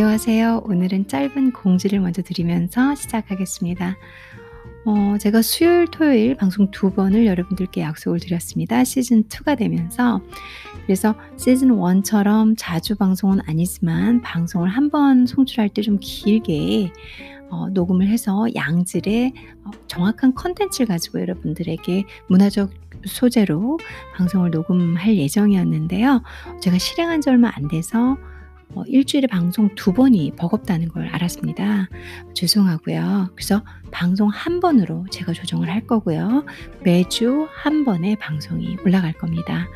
안녕하세요. 오늘은 짧은 공지를 먼저 드리면서 시작하겠습니다. 어, 제가 수요일, 토요일 방송 두 번을 여러분들께 약속을 드렸습니다. 시즌 2가 되면서. 그래서 시즌 1처럼 자주 방송은 아니지만 방송을 한 번 송출할 때 좀 길게 어, 녹음을 해서 양질의 어, 정확한 컨텐츠를 가지고 여러분들에게 문화적 소재로 방송을 녹음할 예정이었는데요. 제가 실행한 지 얼마 안 돼서 어, 일주일에 방송 두 번이 버겁다는 걸 알았습니다. 죄송하고요. 그래서 방송 한 번으로 제가 조정을 할 거고요. 매주 한 번의 방송이 올라갈 겁니다.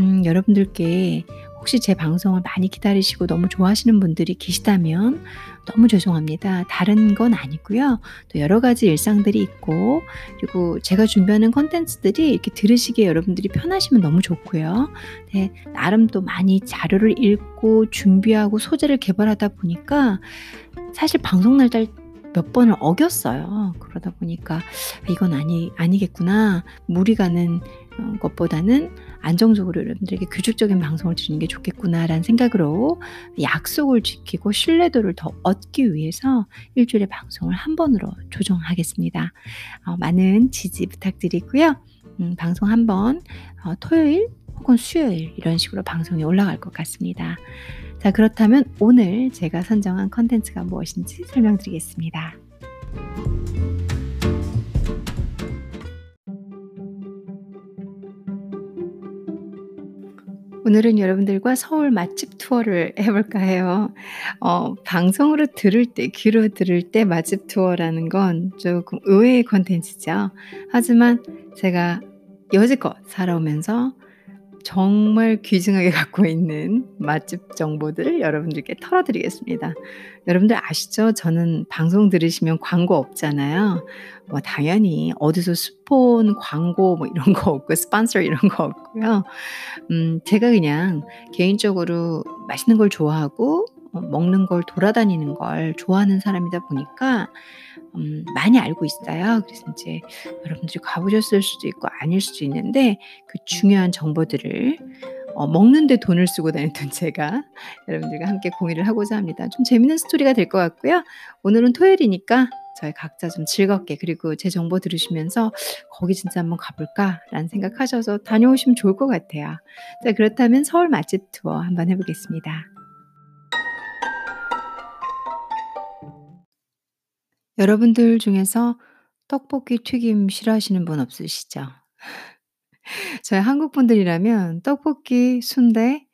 음, 여러분들께 혹시 제 방송을 많이 기다리시고 너무 좋아하시는 분들이 계시다면 너무 죄송합니다. 다른 건 아니고요. 또 여러 가지 일상들이 있고 그리고 제가 준비하는 컨텐츠들이 이렇게 들으시기에 여러분들이 편하시면 너무 좋고요. 네, 나름 또 많이 자료를 읽고 준비하고 소재를 개발하다 보니까 사실 방송 날짜 몇 번을 어겼어요. 그러다 보니까 이건 아니 아니겠구나. 무리 가는 어, 것보다는 안정적으로 여러분들에게 규칙적인 방송을 드리는 게 좋겠구나라는 생각으로 약속을 지키고 신뢰도를 더 얻기 위해서 일주일에 방송을 한 번으로 조정하겠습니다. 어, 많은 지지 부탁드리고요. 음, 방송 한 번, 어, 토요일 혹은 수요일 이런 식으로 방송이 올라갈 것 같습니다. 자, 그렇다면 오늘 제가 선정한 컨텐츠가 무엇인지 설명드리겠습니다. 오늘은 여러분들과 서울 맛집 투어를 해볼까 해요. 어, 방송으로 들을 때, 귀로 들을 때 맛집 투어라는 건 조금 의외의 컨텐츠죠. 하지만 제가 여지껏 살아오면서 정말 귀중하게 갖고 있는 맛집 정보들을 여러분들께 털어드리겠습니다. 여러분들 아시죠? 저는 방송 들으시면 광고 없잖아요. 뭐 당연히 어디서 스폰 광고 뭐 이런 거 없고 스폰서 이런 거 없고요. 음, 제가 그냥 개인적으로 맛있는 걸 좋아하고 어, 먹는 걸 돌아다니는 걸 좋아하는 사람이다 보니까 음, 많이 알고 있어요. 그래서 이제 여러분들이 가보셨을 수도 있고 아닐 수도 있는데 그 중요한 정보들을 어, 먹는데 돈을 쓰고 다녔던 제가 여러분들과 함께 공유를 하고자 합니다. 좀 재밌는 스토리가 될 것 같고요. 오늘은 토요일이니까 저희 각자 좀 즐겁게 그리고 제 정보 들으시면서 거기 진짜 한번 가볼까라는 생각하셔서 다녀오시면 좋을 것 같아요. 자 그렇다면 서울 맛집 투어 한번 해보겠습니다. 여러분들 중에서 떡볶이 튀김 싫어하시는 분 없으시죠? 저희 한국 분들이라면 떡볶이, 순대,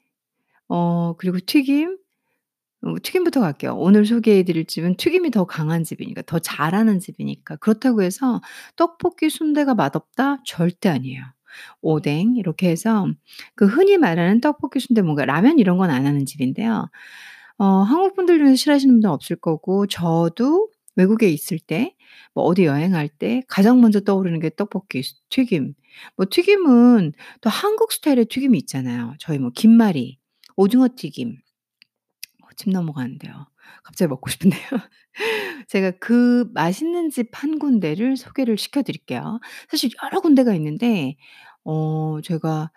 어, 그리고 튀김, 어, 튀김부터 갈게요. 오늘 소개해 드릴 집은 튀김이 더 강한 집이니까, 더 잘하는 집이니까. 그렇다고 해서 떡볶이, 순대가 맛없다? 절대 아니에요. 오뎅, 이렇게 해서 그 흔히 말하는 떡볶이, 순대, 뭔가 라면 이런 건 안 하는 집인데요. 어, 한국 분들 중에서 싫어하시는 분들 없을 거고, 저도 외국에 있을 때, 뭐 어디 여행할 때 가장 먼저 떠오르는 게 떡볶이, 튀김. 뭐 튀김은 또 한국 스타일의 튀김이 있잖아요. 저희 뭐 김말이, 오징어 튀김. 어, 침 넘어가는데요. 갑자기 먹고 싶은데요. 제가 그 맛있는 집 한 군데를 소개를 시켜 드릴게요. 사실 여러 군데가 있는데 어 제가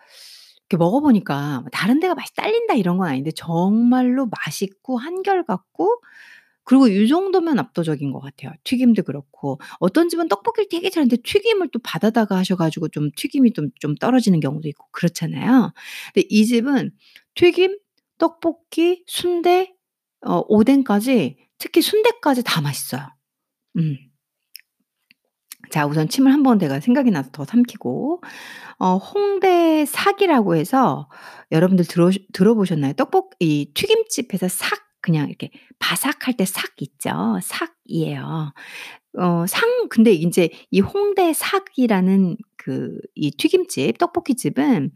이렇게 먹어 보니까 뭐 다른 데가 맛이 딸린다 이런 건 아닌데 정말로 맛있고 한결같고 그리고 이 정도면 압도적인 것 같아요. 튀김도 그렇고 어떤 집은 떡볶이를 되게 잘하는데 튀김을 또 받아다가 하셔 가지고 좀 튀김이 좀 좀 떨어지는 경우도 있고 그렇잖아요. 근데 이 집은 튀김, 떡볶이, 순대, 어 오뎅까지 특히 순대까지 다 맛있어요. 음. 자 우선 침을 한번 내가 생각이 나서 더 삼키고 어 홍대 삭이라고 해서 여러분들 들어 들어보셨나요? 떡볶 이 튀김집에서 삭 그냥 이렇게 바삭할 때 삭 있죠. 삭이에요. 어 상 근데 인제 이 홍대 삭이라는 그 이 튀김집 떡볶이집은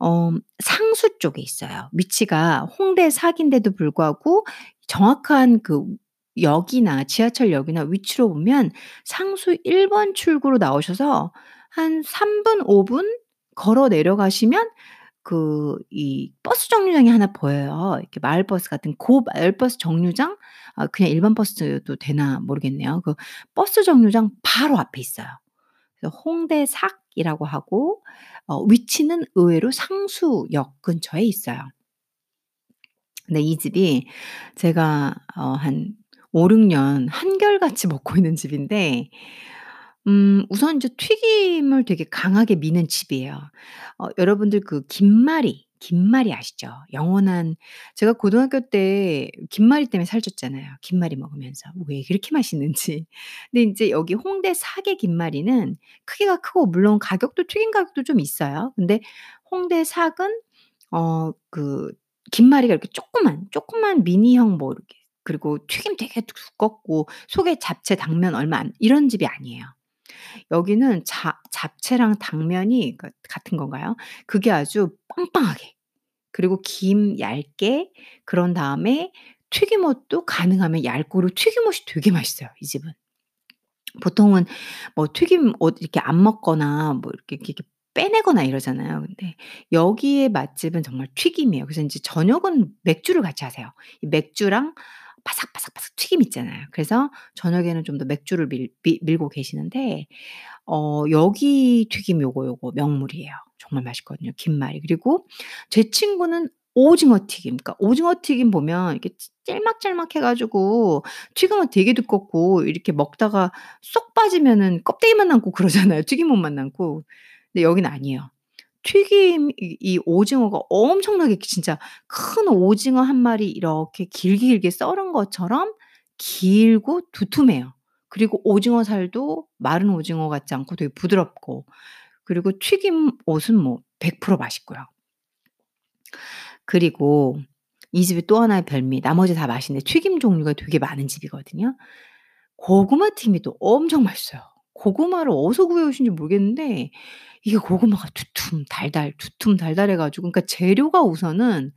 어 상수 쪽에 있어요. 위치가 홍대 삭인데도 불구하고 정확한 그 역이나 지하철역이나 위치로 보면 상수 1번 출구로 나오셔서 한 3 분, 5분 걸어 내려가시면 그 이 버스 정류장이 하나 보여요. 이렇게 마을 버스 같은 고 마을 버스 정류장 아 그냥 일반 버스도 되나 모르겠네요. 그 버스 정류장 바로 앞에 있어요. 그래서 홍대삭이라고 하고 어 위치는 의외로 상수역 근처에 있어요. 근데 이 집이 제가 어 한 5-6년 한결같이 먹고 있는 집인데 음 우선 이제 튀김을 되게 강하게 미는 집이에요. 어 여러분들 그 김말이, 김말이 아시죠? 영원한 제가 고등학교 때 김말이 때문에 살쪘잖아요, 김말이 먹으면서. 왜 그렇게 맛있는지. 근데 인제 여기 홍대 사계 김말이는 크기가 크고 물론 가격도 튀김 가격도 좀 있어요. 근데 홍대 삭은 어 그 김말이가 이렇게 조그만, 조그만 미니형 뭐 이렇게 그리고 튀김 되게 두껍고 속에 잡채, 당면 얼마 안 이런 집이 아니에요. 여기는 잡 잡채랑 당면이 그 같은 건가요? 그게 아주 빵빵하게 그리고 김 얇게 그런 다음에 튀김옷도 가능하면 얇고 그리고 튀김옷이 되게 맛있어요 이 집은. 보통은 뭐 튀김옷 이렇게 안 먹거나 뭐 이렇게 이렇게 빼내거나 이러잖아요. 근데 여기의 맛집은 정말 튀김이에요. 그래서 인제 저녁은 맥주를 같이 하세요. 이 맥주랑 바삭바삭바삭 튀김 있잖아요. 그래서 저녁에는 좀 더 맥주를 밀밀 밀 고 계시는데 어 여기 튀김 요거, 요거 명물이에요. 정말 맛있거든요 김말이. 그리고 제 친구는 오징어 튀김 그러니까 오징어 튀김 보면 이렇게 찌 짤막짤막 해 가지고 튀김은 되게 두껍고 이렇게 먹다가 쏙 빠지면은 껍데기만 남고 그러잖아요 튀김옷만 남고. 근데 여기는 아니에요. 튀김 이이 오징어가 엄청나게 진짜 큰 오징어 한 마리 이렇게 길게 길게 썰은 것처럼 길고 두툼해요. 그리고 오징어 살도 마른 오징어 같지 않고 되게 부드럽고 그리고 튀김 옷은 뭐 100% 맛있고요. 그리고 이 집이 또 하나의 별미 나머지 다 맛있는데 튀김 종류가 되게 많은 집이거든요. 고구마 튀김이 또 엄청 맛있어요. 고구마를 어디서 구해 오신지 모르겠는데 이게 고구마가 두툼 달달 두툼 달달해 가지고 그러니까 재료가 우선은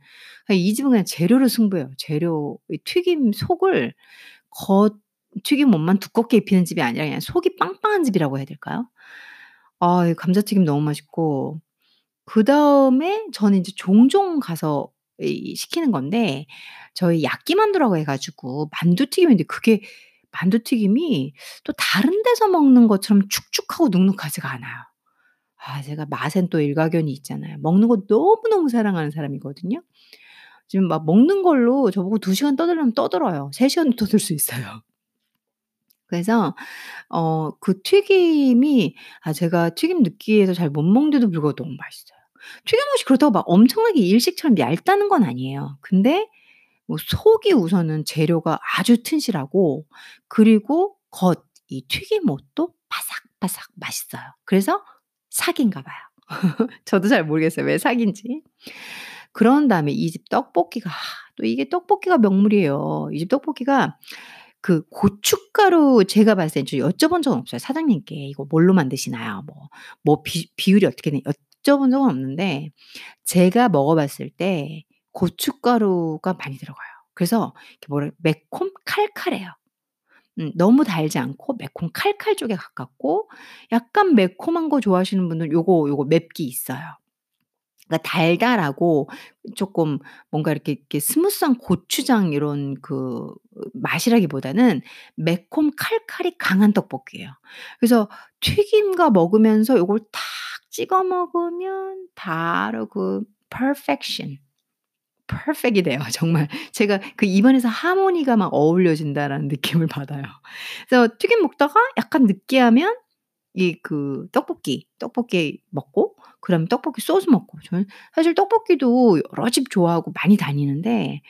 아이 집은 그냥 재료로 승부해요. 재료 이 튀김 속을 겉 튀김옷만 두껍게 입히는 집이 아니라 그냥 속이 빵빵한 집이라고 해야 될까요? 아이 감자튀김 너무 맛있고 그 다음에 저는 인제 종종 가서 이 시키는 건데 저희 야끼 만두라고 해 가지고 만두 튀김인데 그게 만두튀김이 또 다른 데서 먹는 것처럼 축축하고 눅눅하지가 않아요. 아 제가 맛엔 또 일가견이 있잖아요. 먹는 거 너무너무 사랑하는 사람이거든요. 지금 막 먹는 걸로 저보고 2 시간 떠들라면 떠들어요. 3 시간도 떠들 수 있어요. 그래서 어 그 튀김이 아 제가 튀김 느끼해서 잘 못 먹는데도 불구하고 너무 맛있어요. 튀김옷이 그렇다고 막 엄청나게 일식처럼 얇다는 건 아니에요. 근데 뭐 속이 우선은 재료가 아주 튼실하고 그리고 겉 이 튀김옷도 바삭바삭 맛있어요. 그래서 사기인가 봐요. 저도 잘 모르겠어요 왜 사기인지. 그런 다음에 이 집 떡볶이가 아또 이게 떡볶이가 명물이에요. 이 집 떡볶이가 그 고춧가루 제가 봤을 땐저 여쭤본 적은 없어요 사장님께. "이거 뭘로 만드시나요?" 뭐 뭐 비 비율이 어떻게 되냐 여쭤본 적은 없는데 제가 먹어 봤을 때 고춧가루가 많이 들어가요. 그래서 뭐라 매콤 칼칼해요. 음 너무 달지 않고 매콤 칼칼 쪽에 가깝고 약간 매콤한 거 좋아하시는 분들은 요거, 요거 맵기 있어요. 그러니까 달달하고 쪼끔 뭔가 이렇게, 이렇게 스무스한 고추장 이런 그 맛이라기보다는 매콤 칼칼이 강한 떡볶이에요. 그래서 튀김과 먹으면서 요걸 탁 찍어 먹으면 바로 그 perfection. 퍼펙트이 돼요 정말. 제가 그 입안에서 하모니가 막 어우러진다라는 느낌을 받아요. 그래서 튀김 먹다가 약간 느끼하면 이 그 떡볶이, 떡볶이 먹고 그다음에 떡볶이 소스 먹고 저는 사실 떡볶이도 여러 집 좋아하고 많이 다니는데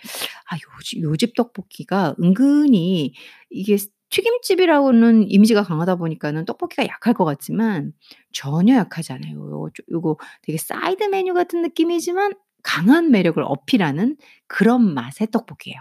아 요집 요집 떡볶이가 은근히 이게 스 튀김집이라고는 이미지가 강하다 보니까는 떡볶이가 약할 것 같지만 전혀 약하지 않아요. 요거 좀 요거 되게 사이드 메뉴 같은 느낌이지만 강한 매력을 어필하는 그런 맛의 떡볶이에요.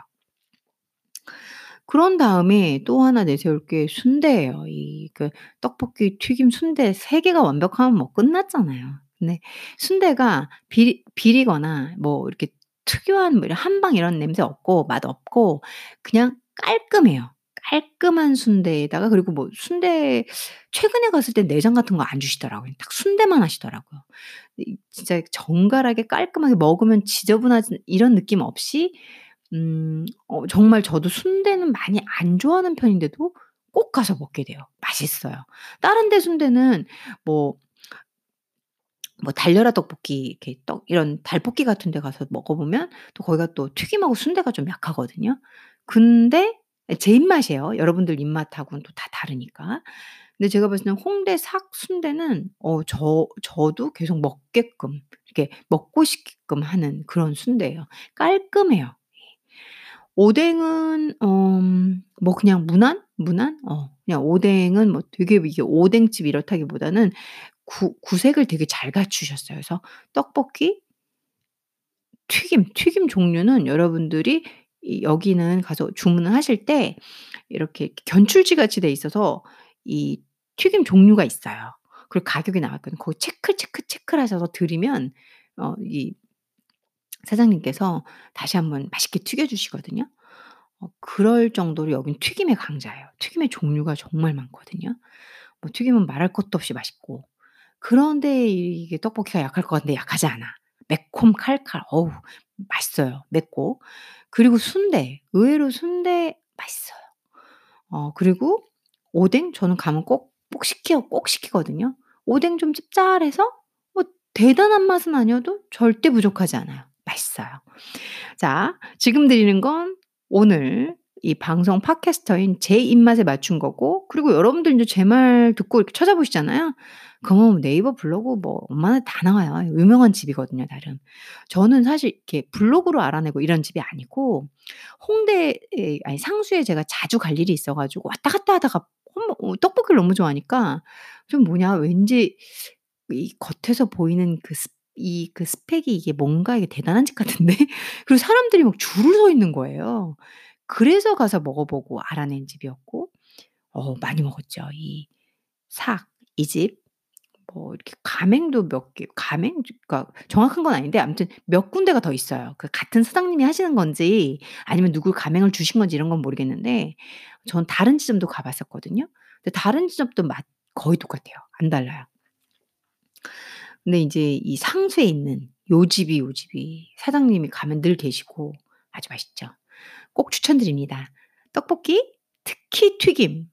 그런 다음에 또 하나 내세울 게 순대예요. 이 그 떡볶이, 튀김, 순대 3 개가 완벽하면 뭐 끝났잖아요. 근데 순대가 비리 비리거나 뭐 이렇게 특유한 뭐 한방 이런 냄새 없고 맛 없고 그냥 깔끔해요. 깔끔한 순대에다가 그리고 뭐 순대 최근에 갔을 때 내장 같은 거 안 주시더라고요. 딱 순대만 하시더라고요. 이 진짜 정갈하게 깔끔하게 먹으면 지저분하지 이런 느낌 없이 음 어 정말 저도 순대는 많이 안 좋아하는 편인데도 꼭 가서 먹게 돼요. 맛있어요. 다른 데 순대는 뭐 뭐 달려라 떡볶이 이렇게 떡 이런 달볶이 같은 데 가서 먹어 보면 또 거기가 또 튀김하고 순대가 좀 약하거든요. 근데 예제 입맛이에요. 여러분들 입맛하고는 또 다 다르니까. 근데 제가 봤을 때는 홍대 삭 순대는 어 저 저도 계속 먹게끔 이렇게 먹고 싶게끔 하는 그런 순대예요. 깔끔해요. 예. 오뎅은 음뭐 그냥 무난? 무난? 어 그냥 오뎅은 뭐 되게 이게 오뎅집 이렇다기보다는 구 구색을 되게 잘 갖추셨어요. 그래서 떡볶이 튀김, 튀김 종류는 여러분들이 이 여기는 가서 주문을 하실 때 이렇게 견출지 같이 돼 있어서 이 튀김 종류가 있어요. 그리고 가격이 나왔거든요. 거기 체크, 체크, 체크를 하셔서 드리면 어 이 사장님께서 다시 한번 맛있게 튀겨 주시거든요. 어 그럴 정도로 여긴 튀김의 강자예요. 튀김의 종류가 정말 많거든요. 뭐 튀김은 말할 것도 없이 맛있고 그런데 이게 떡볶이가 약할 것 같은데 약하지 않아. 매콤 칼칼 어우 맛있어요 맵고. 그리고 순대 의외로 순대 맛있어요. 어 그리고 오뎅 저는 가면 꼭 꼭 시켜 꼭 시키거든요. 오뎅 좀 짭짤해서 뭐 대단한 맛은 아니어도 절대 부족하지 않아요. 맛있어요. 자 지금 드리는 건 오늘 이 방송 팟캐스터인 제 입맛에 맞춘 거고 그리고 여러분들 인제 제 말 듣고 이렇게 찾아보시잖아요. 그러면 네이버 블로그 뭐 웬만하면 다 나와요. 유명한 집이거든요 나름. 저는 사실 이렇게 블로그로 알아내고 이런 집이 아니고 홍대에 아니 상수에 제가 자주 갈 일이 있어 가지고 왔다 갔다 하다가 어 떡볶이를 너무 좋아하니까 좀 뭐냐 왠지 이 겉에서 보이는 그스이그 스펙이 이게 뭔가 이게 대단한 집 같은데 그리고 사람들이 막 줄을 서 있는 거예요. 그래서 가서 먹어 보고 알아낸 집이었고 어 많이 먹었죠. 이 삭 이 집. 뭐 이렇게 가맹도 몇 개 가맹 그러니까 정확한 건 아닌데 아무튼 몇 군데가 더 있어요. 그 같은 사장님이 하시는 건지 아니면 누구 가맹을 주신 건지 이런 건 모르겠는데 전 다른 지점도 가 봤었거든요. 근데 다른 지점도 맛 거의 똑같아요. 안 달라요. 근데 인제 이 상수에 있는 요 집이, 요 집이 사장님이 가면 늘 계시고 아주 맛있죠. 꼭 추천드립니다. 떡볶이 특히 튀김,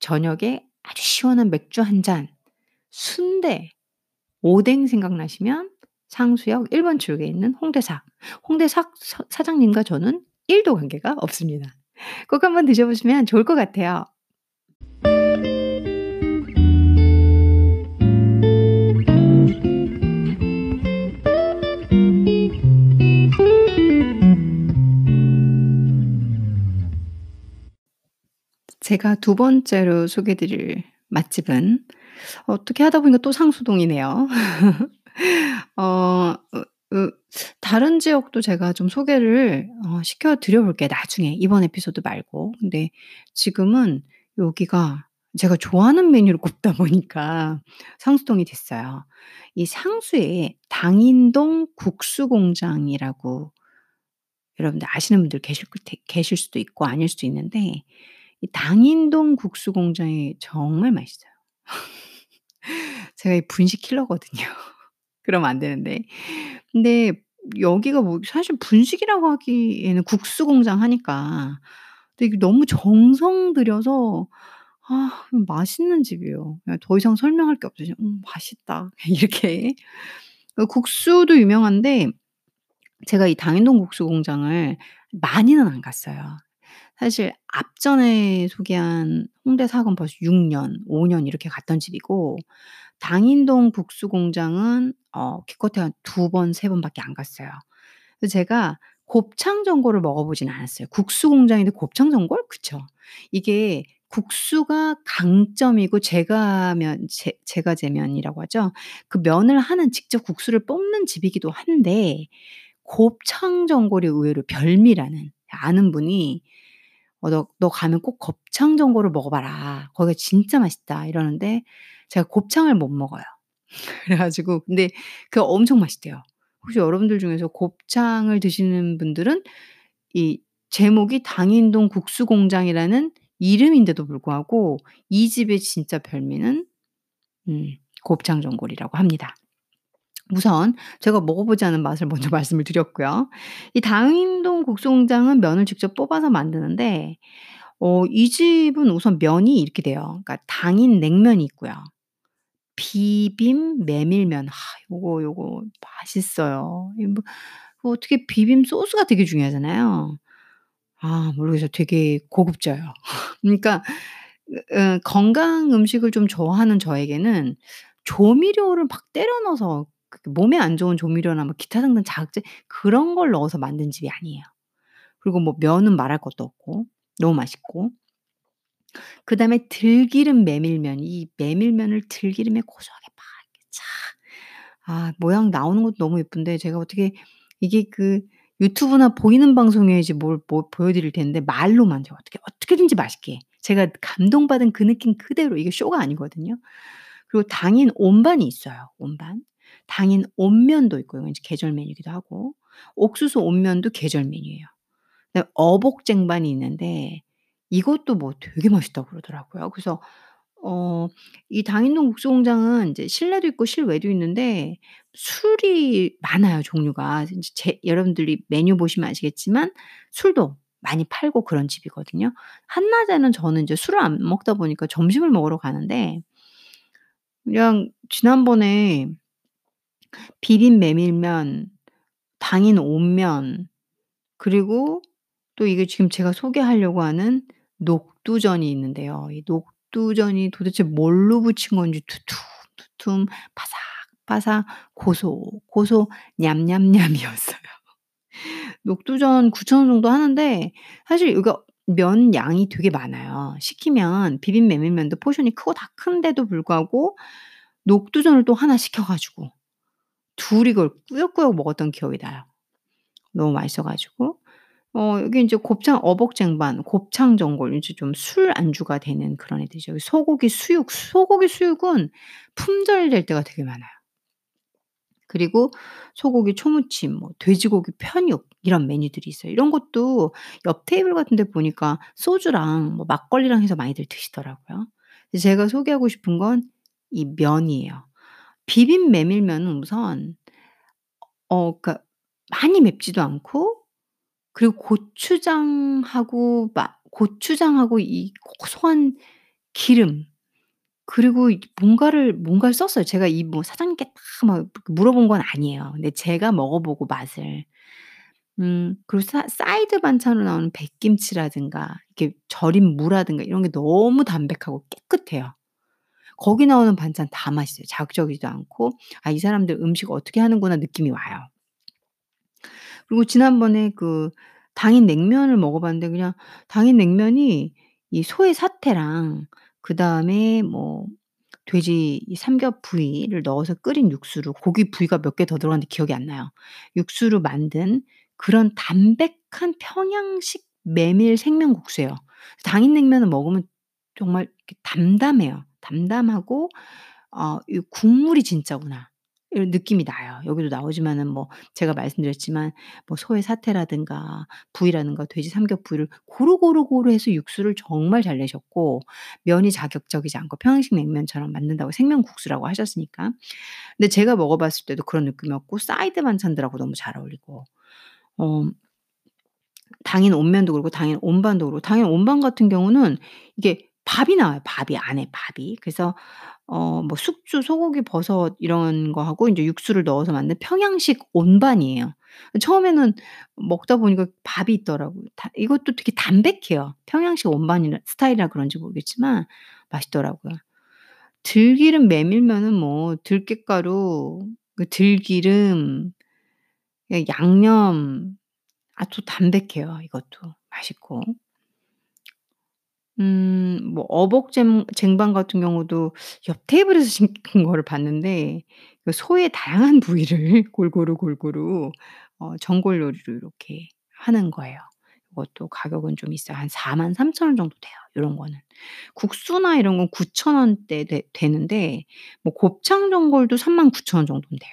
저녁에 아주 시원한 맥주 1 잔, 순대, 오뎅 생각나시면 상수역 1번 출구에 있는 홍대 삭. 홍대 삭서 사장님과 저는 1도 관계가 없습니다. 꼭 한번 드셔 보시면 좋을 것 같아요. 제가 2 번째로 소개해 드릴 맛집은 어떻게 하다 보니까 또 상수동이네요. 어 다른 지역도 제가 좀 소개를 어 시켜 드려 볼게요 나중에 이번 에피소드 말고. 근데 지금은 여기가 제가 좋아하는 메뉴를 꼽다 보니까 상수동이 됐어요. 이 상수에 당인동 국수공장이라고 여러분들 아시는 분들 계실 계실 수도 있고 아닐 수도 있는데 이 당인동 국수 공장이 정말 맛있어요. 제가 이 분식 킬러거든요. 그러면 안 되는데. 근데 여기가 뭐 사실 분식이라고 하기에는 국수 공장 하니까 근데 이게 너무 정성 들여서 아 맛있는 집이에요. 더 이상 설명할 게 없어요. "음 맛있다." 이렇게. 그 국수도 유명한데 제가 이 당인동 국수 공장을 많이는 안 갔어요. 사실 앞전에 소개한 홍대 삭은 벌써 6 년, 5년 이렇게 갔던 집이고 당인동 국수 공장은 어 기껏해야 한 2 번, 3 번밖에 안 갔어요. 그래서 제가 곱창 전골을 먹어 보진 않았어요. 국수 공장인데 곱창 전골? 그쵸. 이게 국수가 강점이고 제가면 제 제과제면이라고 하죠. 그 면을 하는 직접 국수를 뽑는 집이기도 한데 곱창 전골이 의외로 별미라는 아는 분이 어 "너 너 가면 꼭 곱창 전골을 먹어 봐라. 거기가 진짜 맛있다." 이러는데 제가 곱창을 못 먹어요. 그래 가지고 근데 그거 엄청 맛있대요. 혹시 여러분들 중에서 곱창을 드시는 분들은 이 제목이 당인동 국수공장이라는 이름인데도 불구하고 이 집의 진짜 별미는 음 곱창 전골이라고 합니다. 우선 제가 먹어 보지 않은 맛을 먼저 말씀을 드렸고요. 이 당인동 국수공장은 면을 직접 뽑아서 만드는데 어 이 집은 우선 면이 이렇게 돼요. 그러니까 당인 냉면이 있고요. 비빔 메밀면. 아 요거, 요거 맛있어요. 이뭐그 어떻게 비빔 소스가 되게 중요하잖아요. 아 모르겠어요. 되게 고급져요. 그러니까 건강 음식을 좀 좋아하는 저에게는 조미료를 막 때려 넣어서 그 몸에 안 좋은 조미료나 뭐 기타 등등 자극제 그런 걸 넣어서 만든 집이 아니에요. 그리고 뭐 면은 말할 것도 없고 너무 맛있고. 그 다음에 들기름 메밀면. 이 메밀면을 들기름에 고소하게 막착아 모양 나오는 것도 너무 예쁜데 제가 어떻게 이게 그 유튜브나 보이는 방송이어야지 뭘뭐 보여드릴 텐데 말로만 제가 어떻게 어떻게든지 맛있게 제가 감동받은 그 느낌 그대로 이게 쇼가 아니거든요. 그리고 당인 온반이 있어요, 온반. 당인 온면도 있고 이건 이제 계절 메뉴이기도 하고 옥수수 온면도 계절 메뉴예요. 어복쟁반이 있는데 이것도 뭐 되게 맛있다고 그러더라고요. 그래서 어 이 당인동 국수 공장은 이제 실내도 있고 실외도 있는데 술이 많아요, 종류가. 이제 제 여러분들이 메뉴 보시면 아시겠지만 술도 많이 팔고 그런 집이거든요. 한낮에는 저는 이제 술을 안 먹다 보니까 점심을 먹으러 가는데 그냥 지난번에 비빔 메밀면, 당인 온면 그리고 또 이게 지금 제가 소개하려고 하는 녹두전이 있는데요. 이 녹두전이 도대체 뭘로 부친 건지 두툼두툼 바삭바삭 고소, 고소 냠냠냠이었어요. 녹두전 9,000원 정도 하는데 사실 이거 면 양이 되게 많아요. 시키면 비빔 메밀면도 포션이 크고 다 큰데도 불구하고 녹두전을 또 하나 시켜 가지고 둘이 그걸 꾸역꾸역 먹었던 기억이 나요. 너무 맛있어 가지고. 어 여기 인제 곱창 어복쟁반, 곱창 전골 이제 좀 술 안주가 되는 그런 애들이죠. 소고기 수육, 소고기 수육은 품절될 때가 되게 많아요. 그리고 소고기 초무침, 뭐 돼지고기 편육 이런 메뉴들이 있어요. 이런 것도 옆 테이블 같은 데 보니까 소주랑 뭐 막걸리랑 해서 많이들 드시더라고요. 제가 소개하고 싶은 건 이 면이에요. 비빔 메밀면은 우선 어 그러니까 많이 맵지도 않고 그리고 고추장하고 막 고추장하고 이 고소한 기름 그리고 이 뭔가를 뭔가를 썼어요. 제가 이 뭐 사장님께 다 막 물어본 건 아니에요. 근데 제가 먹어 보고 맛을. 음 그리고 사 사이드 반찬으로 나오는 백김치라든가 이렇게 절인 무라든가 이런 게 너무 담백하고 깨끗해요. 거기 나오는 반찬 다 맛있어요. 자극적이지도 않고 '아 이 사람들 음식 어떻게 하는구나.' 느낌이 와요. 그리고 지난번에 그 당인 냉면을 먹어 봤는데 그냥 당인 냉면이 이 소의 사태랑 그 다음에 뭐 돼지 이 삼겹 부위를 넣어서 끓인 육수로 고기 부위가 몇 개 더 들어갔는데 기억이 안 나요. 육수로 만든 그런 담백한 평양식 메밀 생면국수예요. 당인 냉면을 먹으면 정말 담담해요. 담담하고 '어 이 국물이 진짜구나.' 이런 느낌이 나요. 여기도 나오지만은 뭐 제가 말씀드렸지만 뭐 소의 사태라든가 부위라든가 돼지 삼겹 부위를 고루고루고루 해서 육수를 정말 잘 내셨고 면이 자극적이지 않고 평양식 냉면처럼 만든다고 생면국수라고 하셨으니까. 근데 제가 먹어 봤을 때도 그런 느낌이었고 사이드 반찬들하고 너무 잘 어울리고 어 당인 온면도 그렇고 당인 온반도 그렇고 당인 온반 같은 경우는 이게 밥이 나와요, 밥이 안에 밥이. 그래서 어 뭐 숙주, 소고기, 버섯 이런 거 하고 인제 육수를 넣어서 만든 평양식 온반이에요. 처음에는 먹다 보니까 밥이 있더라고요. 다 이것도 되게 담백해요. 평양식 온반이라 스타일이라 그런지 모르겠지만 맛있더라고요. 들기름 메밀면은 뭐 들깨가루, 그 들기름, 예 양념 아주 담백해요 이것도. 맛있고. 음 뭐 어복잼 쟁반 같은 경우도 옆 테이블에서 시킨 거를 봤는데 그 소의 다양한 부위를 골고루, 골고루 어 전골 요리로 이렇게 하는 거예요. 이것도 가격은 좀 있어요. 한 43,000 원 정도 돼요, 요런 거는. 국수나 이런 건 9,000 원대 되 되는데 뭐 곱창 전골도 39,000 원 정도는 돼요.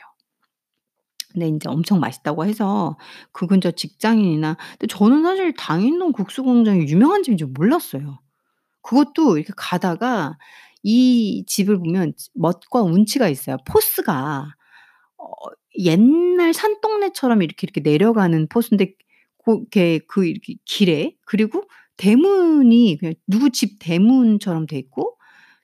근데 인제 엄청 맛있다고 해서 그 근처 직장인이나 근데 저는 사실 당인동 국수공장이 유명한 집인 줄 몰랐어요. 그것도 이렇게 가다가 이 집을 보면 지 멋과 운치가 있어요. 포스가 어 옛날 산동네처럼 이렇게, 이렇게 내려가는 포스인데 고 이렇게 그 이렇게 길에 그리고 대문이 그냥 누구 집 대문처럼 돼 있고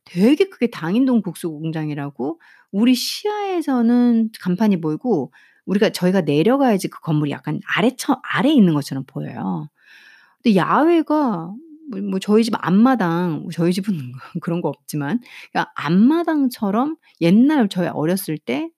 되게 크게 당인동 국수 공장이라고 우리 시야에서는 간판이 보이고 우리가 저희가 내려가야지 그 건물이 약간 아래처 아래에 있는 것처럼 보여요. 근데 야외가 뭐뭐 저희 집 앞마당 저희 집은 그런 거 없지만 그러니까 앞마당처럼 옛날 저희 어렸을 때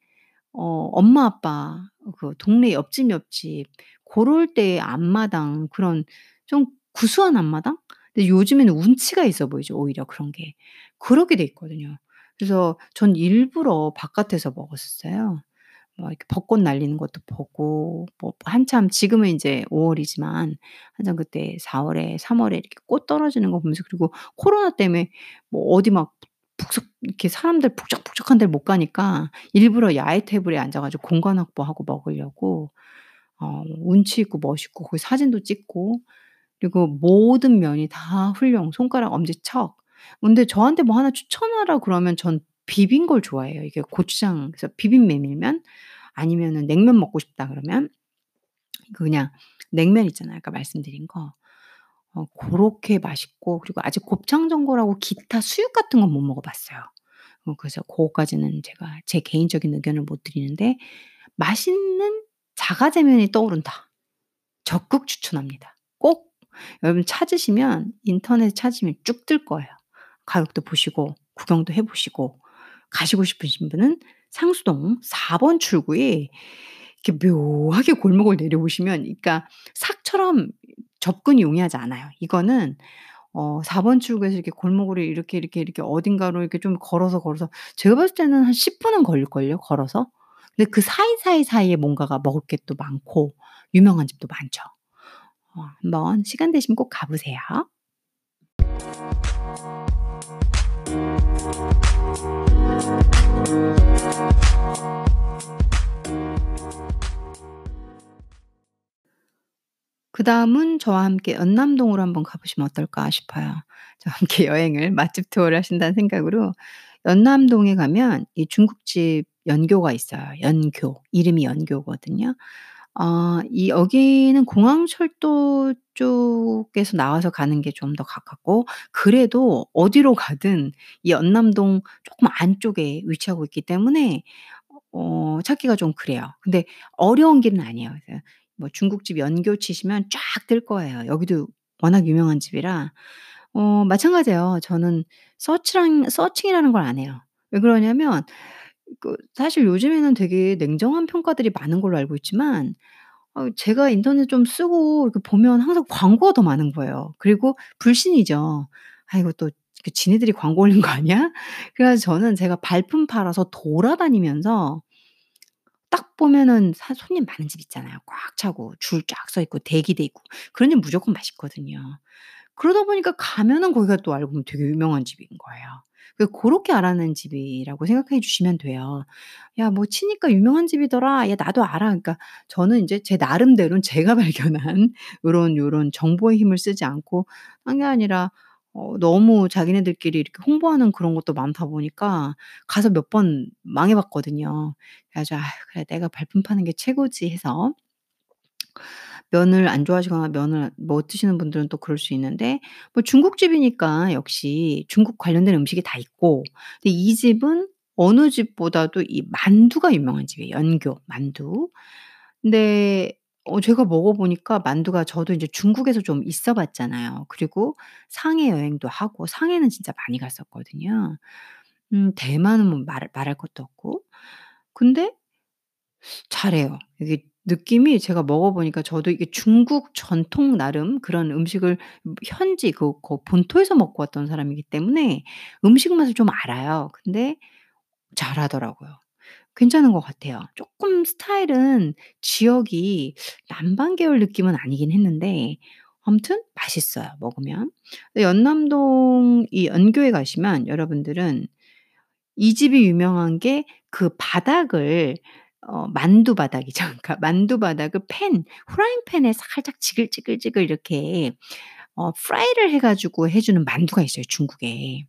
어 엄마 아빠 그 동네 옆집, 옆집 고럴 때의 앞마당 그런 좀 구수한 앞마당? 근데 요즘에는 운치가 있어 보이죠 오히려 그런 게. 그렇게 돼 있거든요. 그래서 전 일부러 바깥에서 먹었었어요. 뭐 이렇게 벚꽃 날리는 것도 보고 뭐 한참 지금은 인제 5 월이지만 한참 그때 4 월에 3 월에 이렇게 꽃 떨어지는 거 보면서 그리고 코로나 때문에 뭐 어디 막 북적 이렇게 사람들 북적북적한 데를 못 가니까 일부러 야외 테이블에 앉아 가지고 공간 확보하고 먹으려고 어 운치 있고 멋있고 거기 사진도 찍고 그리고 모든 면이 다 훌륭 손가락 엄지척. 근데 저한테 뭐 하나 추천하라 그러면 전 비빈 걸 좋아해요. 이게 고추장 그래서 비빔 메밀면 아니면은 냉면 먹고 싶다 그러면 그 그냥 냉면 있잖아요 아까 말씀드린 거. 어 고렇게 맛있고 그리고 아직 곱창전골하고 기타 수육 같은 건 못 먹어 봤어요. 어 그래서 고거까지는 제가 제 개인적인 의견을 못 드리는데 맛있는 자가제면이 떠오른다. 적극 추천합니다. 꼭 여러분 찾으시면 인터넷에 찾으면 쭉 뜰 거예요. 가격도 보시고 구경도 해 보시고 가시고 싶으신 분은 상수동 4번 출구에 이렇게 묘하게 골목을 내려오시면 그러니까 삭처럼 접근이 용이하지 않아요. 이거는 어 4번 출구에서 이렇게 골목으로 이렇게, 이렇게, 이렇게 어딘가로 이렇게 좀 걸어서, 걸어서 제가 봤을 때는 한 10 분은 걸릴걸요 걸어서. 근데 그 사이사이 사이에 뭔가가 먹을 게 또 많고 유명한 집도 많죠. 어 한번 시간 되시면 꼭 가 보세요. 그다음은 저와 함께 연남동으로 한번 가 보시면 어떨까 싶어요. 저와 함께 여행을 맛집 투어를 하신다는 생각으로 연남동에 가면 이 중국집 연교가 있어요. 연교. 이름이 연교거든요. 어 이 여기는 공항철도 쪽에서 나와서 가는 게 좀 더 가깝고 그래도 어디로 가든 이 연남동 쪼끔 안쪽에 위치하고 있기 때문에 어 찾기가 좀 그래요. 근데 어려운 길은 아니에요. 뭐 중국집 연교 치시면 쫙 뜰 거예요. 여기도 워낙 유명한 집이라 어 마찬가지예요. 저는 서치랑 서칭이라는 걸 안 해요. 왜 그러냐면 그 사실 요즘에는 되게 냉정한 평가들이 많은 걸로 알고 있지만 어 제가 인터넷 좀 쓰고 이렇게 보면 항상 광고가 더 많은 거예요. 그리고 불신이죠. '아 이거 또그 지네들이 광고 올린 거 아니야?' 그래 가지고 저는 제가 발품 팔아서 돌아다니면서 딱 보면은 사 손님 많은 집 있잖아요. 꽉 차고 줄 쫙 서 있고 대기돼 있고 그런 집 무조건 맛있거든요. 그러다 보니까 가면은 거기가 또 알고 보면 되게 유명한 집인 거예요. 그 고렇게 알아낸 집이라고 생각해 주시면 돼요. "야 뭐 치니까 유명한 집이더라. 야 나도 알아." 그러니까 저는 인제 제 나름대로는 제가 발견한 요런 요런 정보의 힘을 쓰지 않고 한 게 아니라 어 너무 자기네들끼리 이렇게 홍보하는 그런 것도 많다 보니까 가서 몇 번 망해 봤거든요. 그래 가지고 '아휴 그래 내가 발품 파는 게 최고지.' 해서 면을 안 좋아하시거나 면을 못 드시는 분들은 또 그럴 수 있는데 뭐 중국집이니까 역시 중국 관련된 음식이 다 있고 근데 이 집은 어느 집보다도 이 만두가 유명한 집이에요, 연교 만두. 근데 어 제가 먹어 보니까 만두가 저도 인제 중국에서 좀 있어 봤잖아요. 그리고 상해 여행도 하고 상해는 진짜 많이 갔었거든요. 음 대만은 뭐 말할 말할 것도 없고. 근데 잘해요. 이게 느낌이 제가 먹어 보니까 저도 이게 중국 전통 나름 그런 음식을 뭐 현지 그그 본토에서 먹고 왔던 사람이기 때문에 음식 맛을 좀 알아요. 근데 잘하더라고요. 괜찮은 것 같아요. 쪼끔 스타일은 지역이 남방 계열 느낌은 아니긴 했는데 아무튼 맛있어요 먹으면. 연남동 이 연교에 가시면 여러분들은 이 집이 유명한 게 그 바닥을 어 만두 바닥이죠. 그러니까 만두 바닥을 팬 후라이팬에 살짝 지글지글지글 이렇게 어 프라이를 해 가지고 해 주는 만두가 있어요 중국에.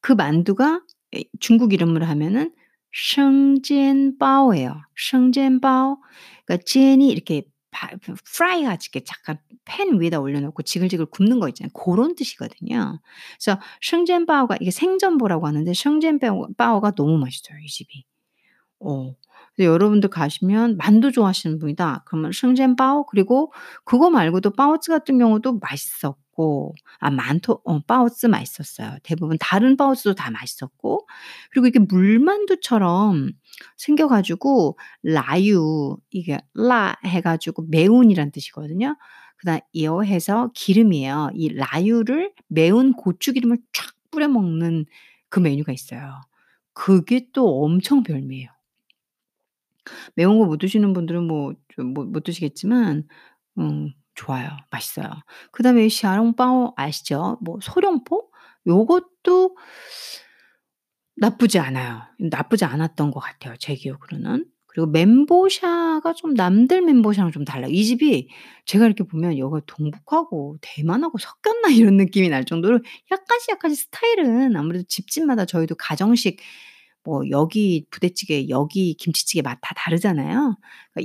그 만두가 에 중국 이름으로 하면은 生煎包예요. 生煎包 그러니까煎이 이렇게 바 그 프라이 같이 이렇게 잠깐 팬 위에다 올려 놓고 지글지글 굽는 거 있잖아요. 고런 뜻이거든요. 그래서 슌젠바오가 이게 생전보라고 하는데 슌젠바오 바오가 너무 맛있어요 이 집이. 어. 근데 여러분들 가시면 만두 좋아하시는 분이다. 그러면 슌젠바오 그리고 그거 말고도 바오즈 같은 경우도 맛있 었고 아 만토 어 바오즈 맛있었어요. 대부분 다른 바오즈도 다 맛있었고 그리고 이게 물만두처럼 생겨 가지고 라유 이게 라 해 가지고 매운이란 뜻이거든요. 그다음 여 해서 기름이에요. 이 라유를 매운 고추 기름을 쫙 뿌려 먹는 그 메뉴가 있어요. 그게 또 엄청 별미예요. 매운 거 못 드시는 분들은 뭐좀못못 드시겠지만 음 좋아요. 맛있어요. 그다음에 샤롱바오 아시죠? 뭐 소룡포? 요것도 나쁘지 않아요. 나쁘지 않았던 것 같아요 제 기억으로는. 그리고 멘보샤가 좀 남들 멘보샤랑 좀 달라요. 이 집이 제가 이렇게 보면 여기가 동북하고 대만하고 섞였나 이런 느낌이 날 정도로 약간씩 약간씩 스타일은 아무래도 집집마다 저희도 가정식 뭐 여기 부대찌개 여기 김치찌개 맛 다 다르잖아요. 그러니까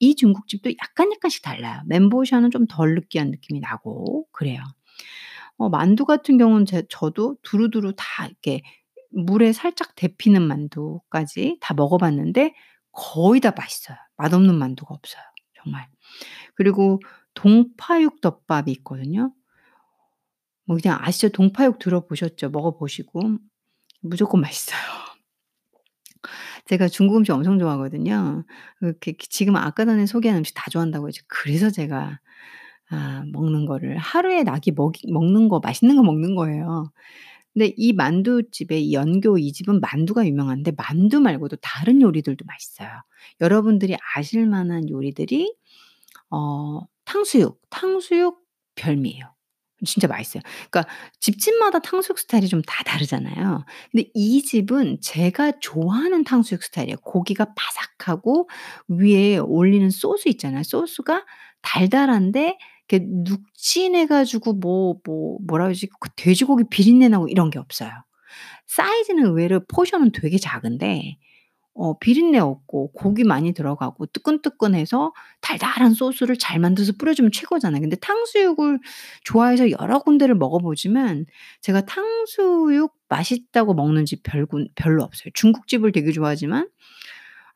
이이 중국집도 약간 약간씩 달라요. 멘보샤는 좀 덜 느끼한 느낌이 나고 그래요. 어 만두 같은 경우는 제 저도 두루두루 다 이렇게 물에 살짝 데피는 만두까지 다 먹어 봤는데 거의 다 맛있어요. 맛없는 만두가 없어요 정말. 그리고 동파육 덮밥이 있거든요. 뭐 그냥 아시죠? 동파육 들어보셨죠? 먹어 보시고 무조건 맛있어요. 제가 중국 음식 엄청 좋아하거든요. 그렇게 지금 아까 전에 소개한 음식 다 좋아한다고 했죠. 그래서 제가 아 먹는 거를 하루에 낙이 먹이 먹는 거 맛있는 거 먹는 거예요. 근데 이 만두집에 이 연교 이 집은 만두가 유명한데 만두 말고도 다른 요리들도 맛있어요. 여러분들이 아실 만한 요리들이 어 탕수육, 탕수육 별미예요. 진짜 맛있어요. 그러니까 집집마다 탕수육 스타일이 좀 다 다르잖아요. 근데 이 집은 제가 좋아하는 탕수육 스타일이에요. 고기가 바삭하고 위에 올리는 소스 있잖아요. 소스가 달달한데 이렇게 눅진해 가지고 뭐 뭐 뭐라 그러지? 그 돼지고기 비린내 나고 이런 게 없어요. 사이즈는 의외로 포션은 되게 작은데 어 비린내 없고 고기 많이 들어가고 뜨끈뜨끈해서 달달한 소스를 잘 만들어서 뿌려 주면 최고잖아요. 근데 탕수육을 좋아해서 여러 군데를 먹어 보지만 제가 탕수육 맛있다고 먹는 집 별군 별로 없어요. 중국집을 되게 좋아하지만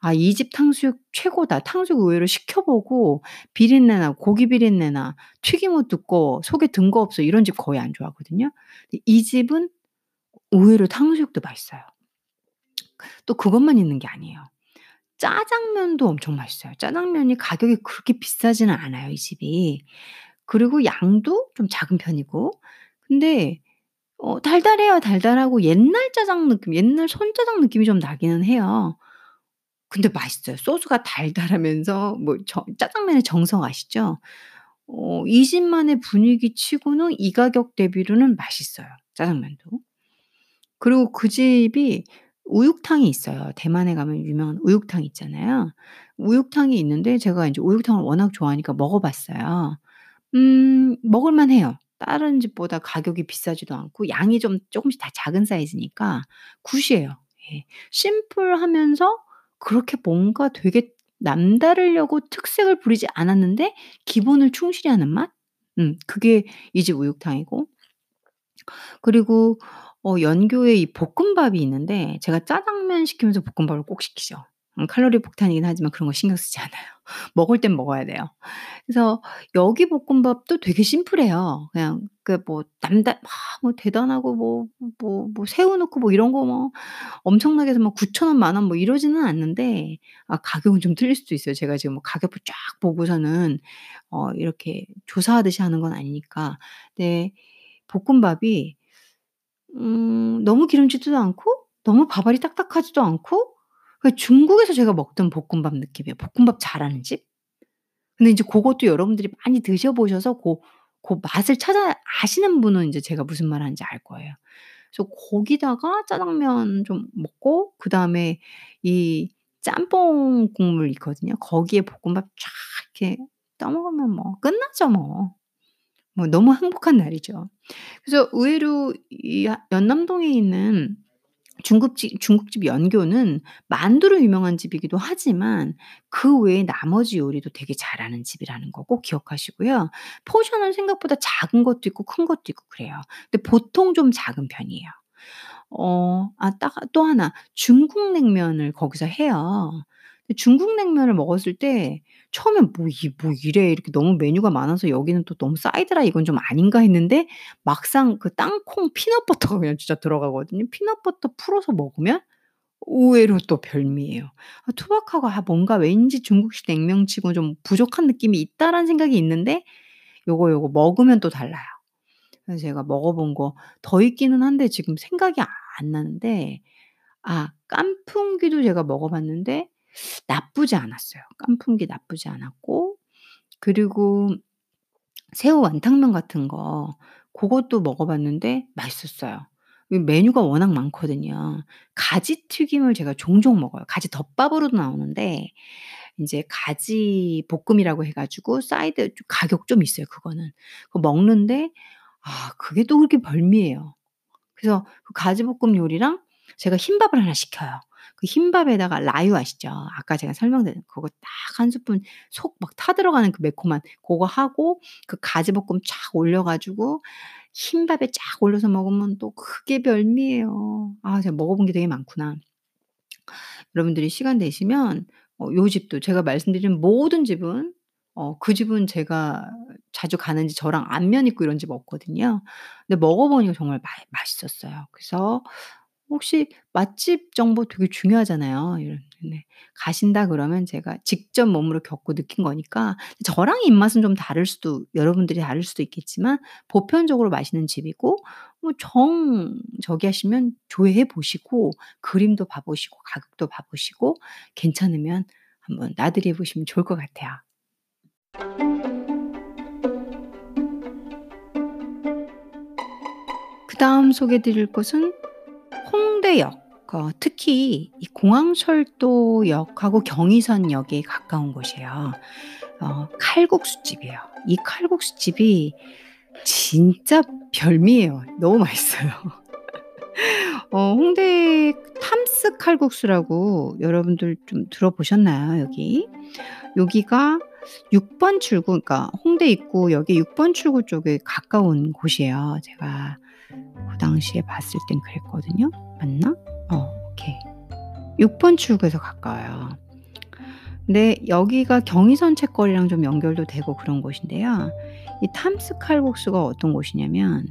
'아 이 집 탕수육 최고다.' 탕수육 의외로 시켜 보고 비린내 나고 고기 비린내 나, 튀김옷 두꺼워, 속에 든 거 없어 이런 집 거의 안 좋아하거든요. 이 집은 의외로 탕수육도 맛있어요. 또 그것만 있는 게 아니에요. 짜장면도 엄청 맛있어요. 짜장면이 가격이 그렇게 비싸지는 않아요 이 집이. 그리고 양도 좀 작은 편이고 근데 어 달달해요. 달달하고 옛날 짜장 느낌 옛날 손짜장 느낌이 좀 나기는 해요. 근데 맛있어요. 소스가 달달하면서 뭐 저 짜장면의 정석 아시죠? 어 이 집만의 분위기 치고는 이 가격 대비로는 맛있어요 짜장면도. 그리고 그 집이 우육탕이 있어요. 대만에 가면 유명한 우육탕 있잖아요. 우육탕이 있는데 제가 인제 우육탕을 워낙 좋아하니까 먹어 봤어요. 음 먹을 만 해요. 다른 집보다 가격이 비싸지도 않고 양이 좀 쪼금씩 다 작은 사이즈니까 굿이에요. 예. 심플하면서 그렇게 뭔가 되게 남다르려고 특색을 부리지 않았는데 기본을 충실히 하는 맛? 음 그게 이 집 우육탕이고 그리고 어 연교에 이 볶음밥이 있는데 제가 짜장면 시키면서 볶음밥을 꼭 시키죠. 음 칼로리 폭탄이긴 하지만 그런 거 신경 쓰지 않아요. 먹을 땐 먹어야 돼요. 그래서 여기 볶음밥도 되게 심플해요. 그냥 그뭐막뭐 대단하고 뭐 뭐 뭐 새우 넣고 뭐 이런 거 뭐 엄청나게 해서 뭐9,000 원, 10,000원뭐 이러지는 않는데 아 가격은 좀 틀릴 수도 있어요. 제가 지금 뭐 가격표 쫙 보고서는 어 이렇게 조사하듯이 하는 건 아니니까. 근데 볶음밥이 음 너무 기름지지도 않고 너무 밥알이 딱딱하지도 않고 그 중국에서 제가 먹던 볶음밥 느낌이에요 볶음밥 잘하는 집. 근데 인제 고것도 여러분들이 많이 드셔 보셔서 고고 맛을 찾아 아시는 분은 인제 제가 무슨 말 하는지 알 거예요. 그래서 거기다가 짜장면 좀 먹고 그 다음에 이 짬뽕 국물 있거든요. 거기에 볶음밥 쫙 이렇게 떠 먹으면 뭐 끝나죠 뭐. 뭐 너무 행복한 날이죠. 그래서 의외로 연남동에 있는 중국집 중국집 연교는 만두로 유명한 집이기도 하지만 그 외에 나머지 요리도 되게 잘하는 집이라는 거 꼭 기억하시고요. portion은 생각보다 작은 것도 있고 큰 것도 있고 그래요. 근데 보통 좀 작은 편이에요. 어 아 딱 또 하나 중국 냉면을 거기서 해요. 중국 냉면을 먹었을 때 처음엔 '뭐 이 뭐 이래. 이렇게 너무 메뉴가 많아서 여기는 또 너무 사이드라 이건 좀 아닌가.' 했는데 막상 그 땅콩 peanut butter가 그냥 진짜 들어가거든요. peanut butter 풀어서 먹으면 의외로 또 별미예요. 아 투박하고 '아 뭔가 왠지 중국식 냉면치고 좀 부족한 느낌이 있다.'라는 생각이 있는데 요거, 요거 먹으면 또 달라요. 그래서 제가 먹어 본 거 더 있기는 한데 지금 생각이 안 나는데 아 깐풍기도 제가 먹어 봤는데 나쁘지 않았어요. 깐풍기 나쁘지 않았고 그리고 새우 완탕면 같은 거 고것도 먹어 봤는데 맛있었어요. 이 메뉴가 워낙 많거든요. 가지 튀김을 제가 종종 먹어요. 가지 덮밥으로도 나오는데 인제 가지 볶음이라고 해 가지고 사이드 좀 가격 좀 있어요 그거는. 그거 먹는데 아 그게 또 그렇게 별미예요. 그래서 그 가지 볶음 요리랑 제가 흰밥을 하나 시켜요. 그 흰밥에다가 라유 아시죠? 아까 제가 설명드린 그거 딱1 스푼 속 막 타 들어가는 그 매콤한 고거 하고 그 가지볶음 쫙 올려 가지고 흰밥에 쫙 올려서 먹으면 또 그게 별미예요. 아 제가 먹어 본 게 되게 많구나. 여러분들이 시간 되시면 어 요 집도 제가 말씀드린 모든 집은 어 그 집은 제가 자주 가는지 저랑 안면 있고 이런 집 없거든요. 근데 먹어 보니까 정말 마 맛있었어요. 그래서 혹시 맛집 정보 되게 중요하잖아요. 이런 네. 가신다 그러면 제가 직접 몸으로 겪고 느낀 거니까 저랑 입맛은 좀 다를 수도 여러분들이 다를 수도 있겠지만 보편적으로 맛있는 집이고 뭐 정 저기 하시면 조회해 보시고 그림도 봐 보시고 가격도 봐 보시고 괜찮으면 한번 나들이 해 보시면 좋을 것 같아요. 그다음 소개해 드릴 곳은 홍대역. 어 특히 이 공항철도역하고 경의선역에 가까운 곳이에요. 어 칼국수집이에요. 이 칼국수집이 진짜 별미예요. 너무 맛있어요. 어 홍대 탐스 칼국수라고 여러분들 좀 들어보셨나요 여기? 여기가 6번 출구 그러니까 홍대 입구역의 6번 출구 쪽에 가까운 곳이에요. 제가 그 당시에 봤을 땐 그랬거든요. 맞나? 어 오케이. 6번 출구에서 가까워요. 근데 여기가 경의선 책거리랑 좀 연결도 되고 그런 곳인데요. 이 탐스 칼국수가 어떤 곳이냐면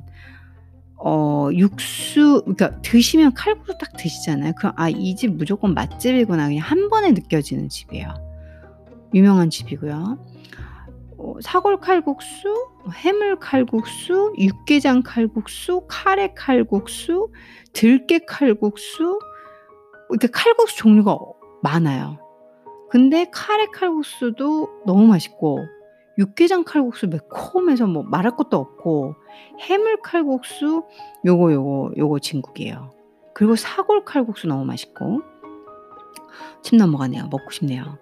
어 육수 그러니까 드시면 칼국수 딱 드시잖아요. 그럼 '아 이 집 무조건 맛집이구나.' 그냥 한 번에 느껴지는 집이에요. 유명한 집이고요. 어 사골 칼국수, 해물 칼국수, 육개장 칼국수, 카레 칼국수, 들깨 칼국수 이렇게 칼국수 종류가 어 많아요. 근데 카레 칼국수도 너무 맛있고 육개장 칼국수 매콤해서 뭐 말할 것도 없고 해물 칼국수 요거, 요거, 요거 진국이에요. 그리고 사골 칼국수 너무 맛있고 침 넘어가네요. 먹고 싶네요.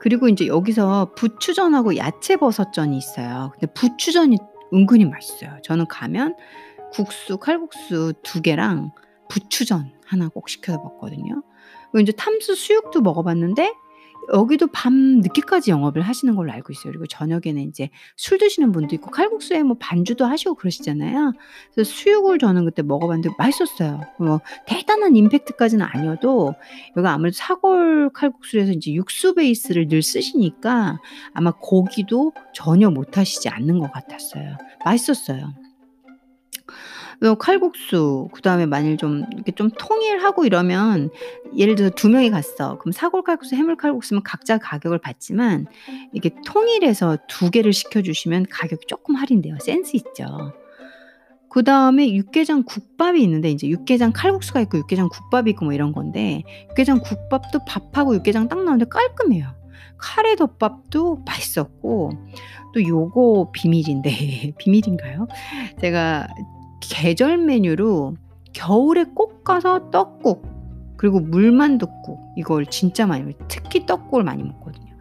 그리고 인제 여기서 부추전하고 야채버섯전이 있어요. 근데 부추전이 은근히 맛있어요. 저는 가면 국수, 칼국수 2 개랑 부추전 하나 꼭 시켜서 먹거든요. 그리고 인제 탐스 수육도 먹어 봤는데 여기도 밤 늦게까지 영업을 하시는 걸로 알고 있어요. 그리고 저녁에는 인제 술 드시는 분도 있고 칼국수에 뭐 반주도 하시고 그러시잖아요. 그래서 수육을 저는 그때 먹어 봤는데 맛있었어요. 뭐 대단한 임팩트까지는 아니어도 여기가 아무래도 사골 칼국수라서 인제 육수 베이스를 늘 쓰시니까 아마 고기도 전혀 못 하시지 않는 것 같았어요. 맛있었어요. 요 칼국수 그다음에 만일 좀 이렇게 좀 통일하고 이러면 예를 들어서 2 명이 갔어. 그럼 사골 칼국수, 해물 칼국수면 각자 가격을 받지만 이게 통일해서 2 개를 시켜 주시면 가격이 쪼끔 할인돼요. 센스 있죠. 그 다음에 육개장 국밥이 있는데 인제 육개장 칼국수가 있고 육개장 국밥이 있고 뭐 이런 건데 육개장 국밥도 밥하고 육개장 딱 나오는데 깔끔해요. 카레 덮밥도 맛있었고 또 요거 비밀인데 비밀인가요? 제가 계절 메뉴로 겨울에 꼭 가서 떡국 그리고 물만둣국 이걸 진짜 많이 먹어요. 특히 떡국을 많이 먹거든요.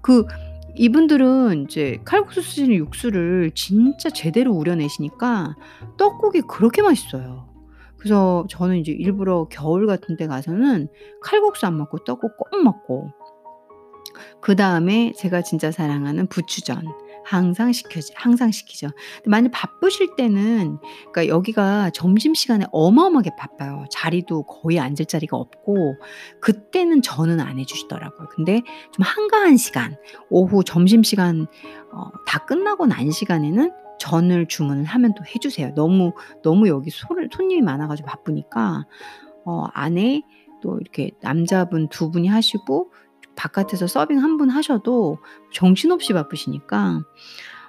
그 이분들은 인제 칼국수 쓰시는 육수를 진짜 제대로 우려 내시니까 떡국이 그렇게 맛있어요. 그래서 저는 이제 일부러 겨울 같은 때 가서는 칼국수 안 먹고 떡국 꼭 먹고 그 다음에 제가 진짜 사랑하는 부추전 항상 시켜지 항상 시키죠. 많이 바쁘실 때는 그러니까 여기가 점심 시간에 어마어마하게 바빠요. 자리도 거의 앉을 자리가 없고 그때는 전은 안해 주시더라고요. 근데 좀 한가한 시간 오후 점심 시간 어 다 끝나고 난 시간에는 전을 주문을 하면 또 해 주세요. 너무, 너무 여기 손을 손님이 많아 가지고 바쁘니까 어 안에 또 이렇게 남자분 두 분이 하시고 바깥에서 서빙 한 분 하셔도 정신없이 바쁘시니까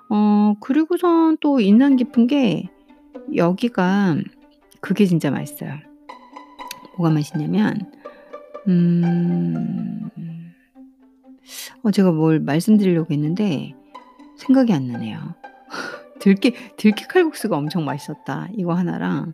어 그리고선 또 인상 깊은 게 여기가 그게 진짜 맛있어요. 뭐가 맛있냐면 음 어 제가 뭘 말씀드리려고 했는데 생각이 안 나네요. 들깨 들깨 칼국수가 엄청 맛있었다. 이거 하나랑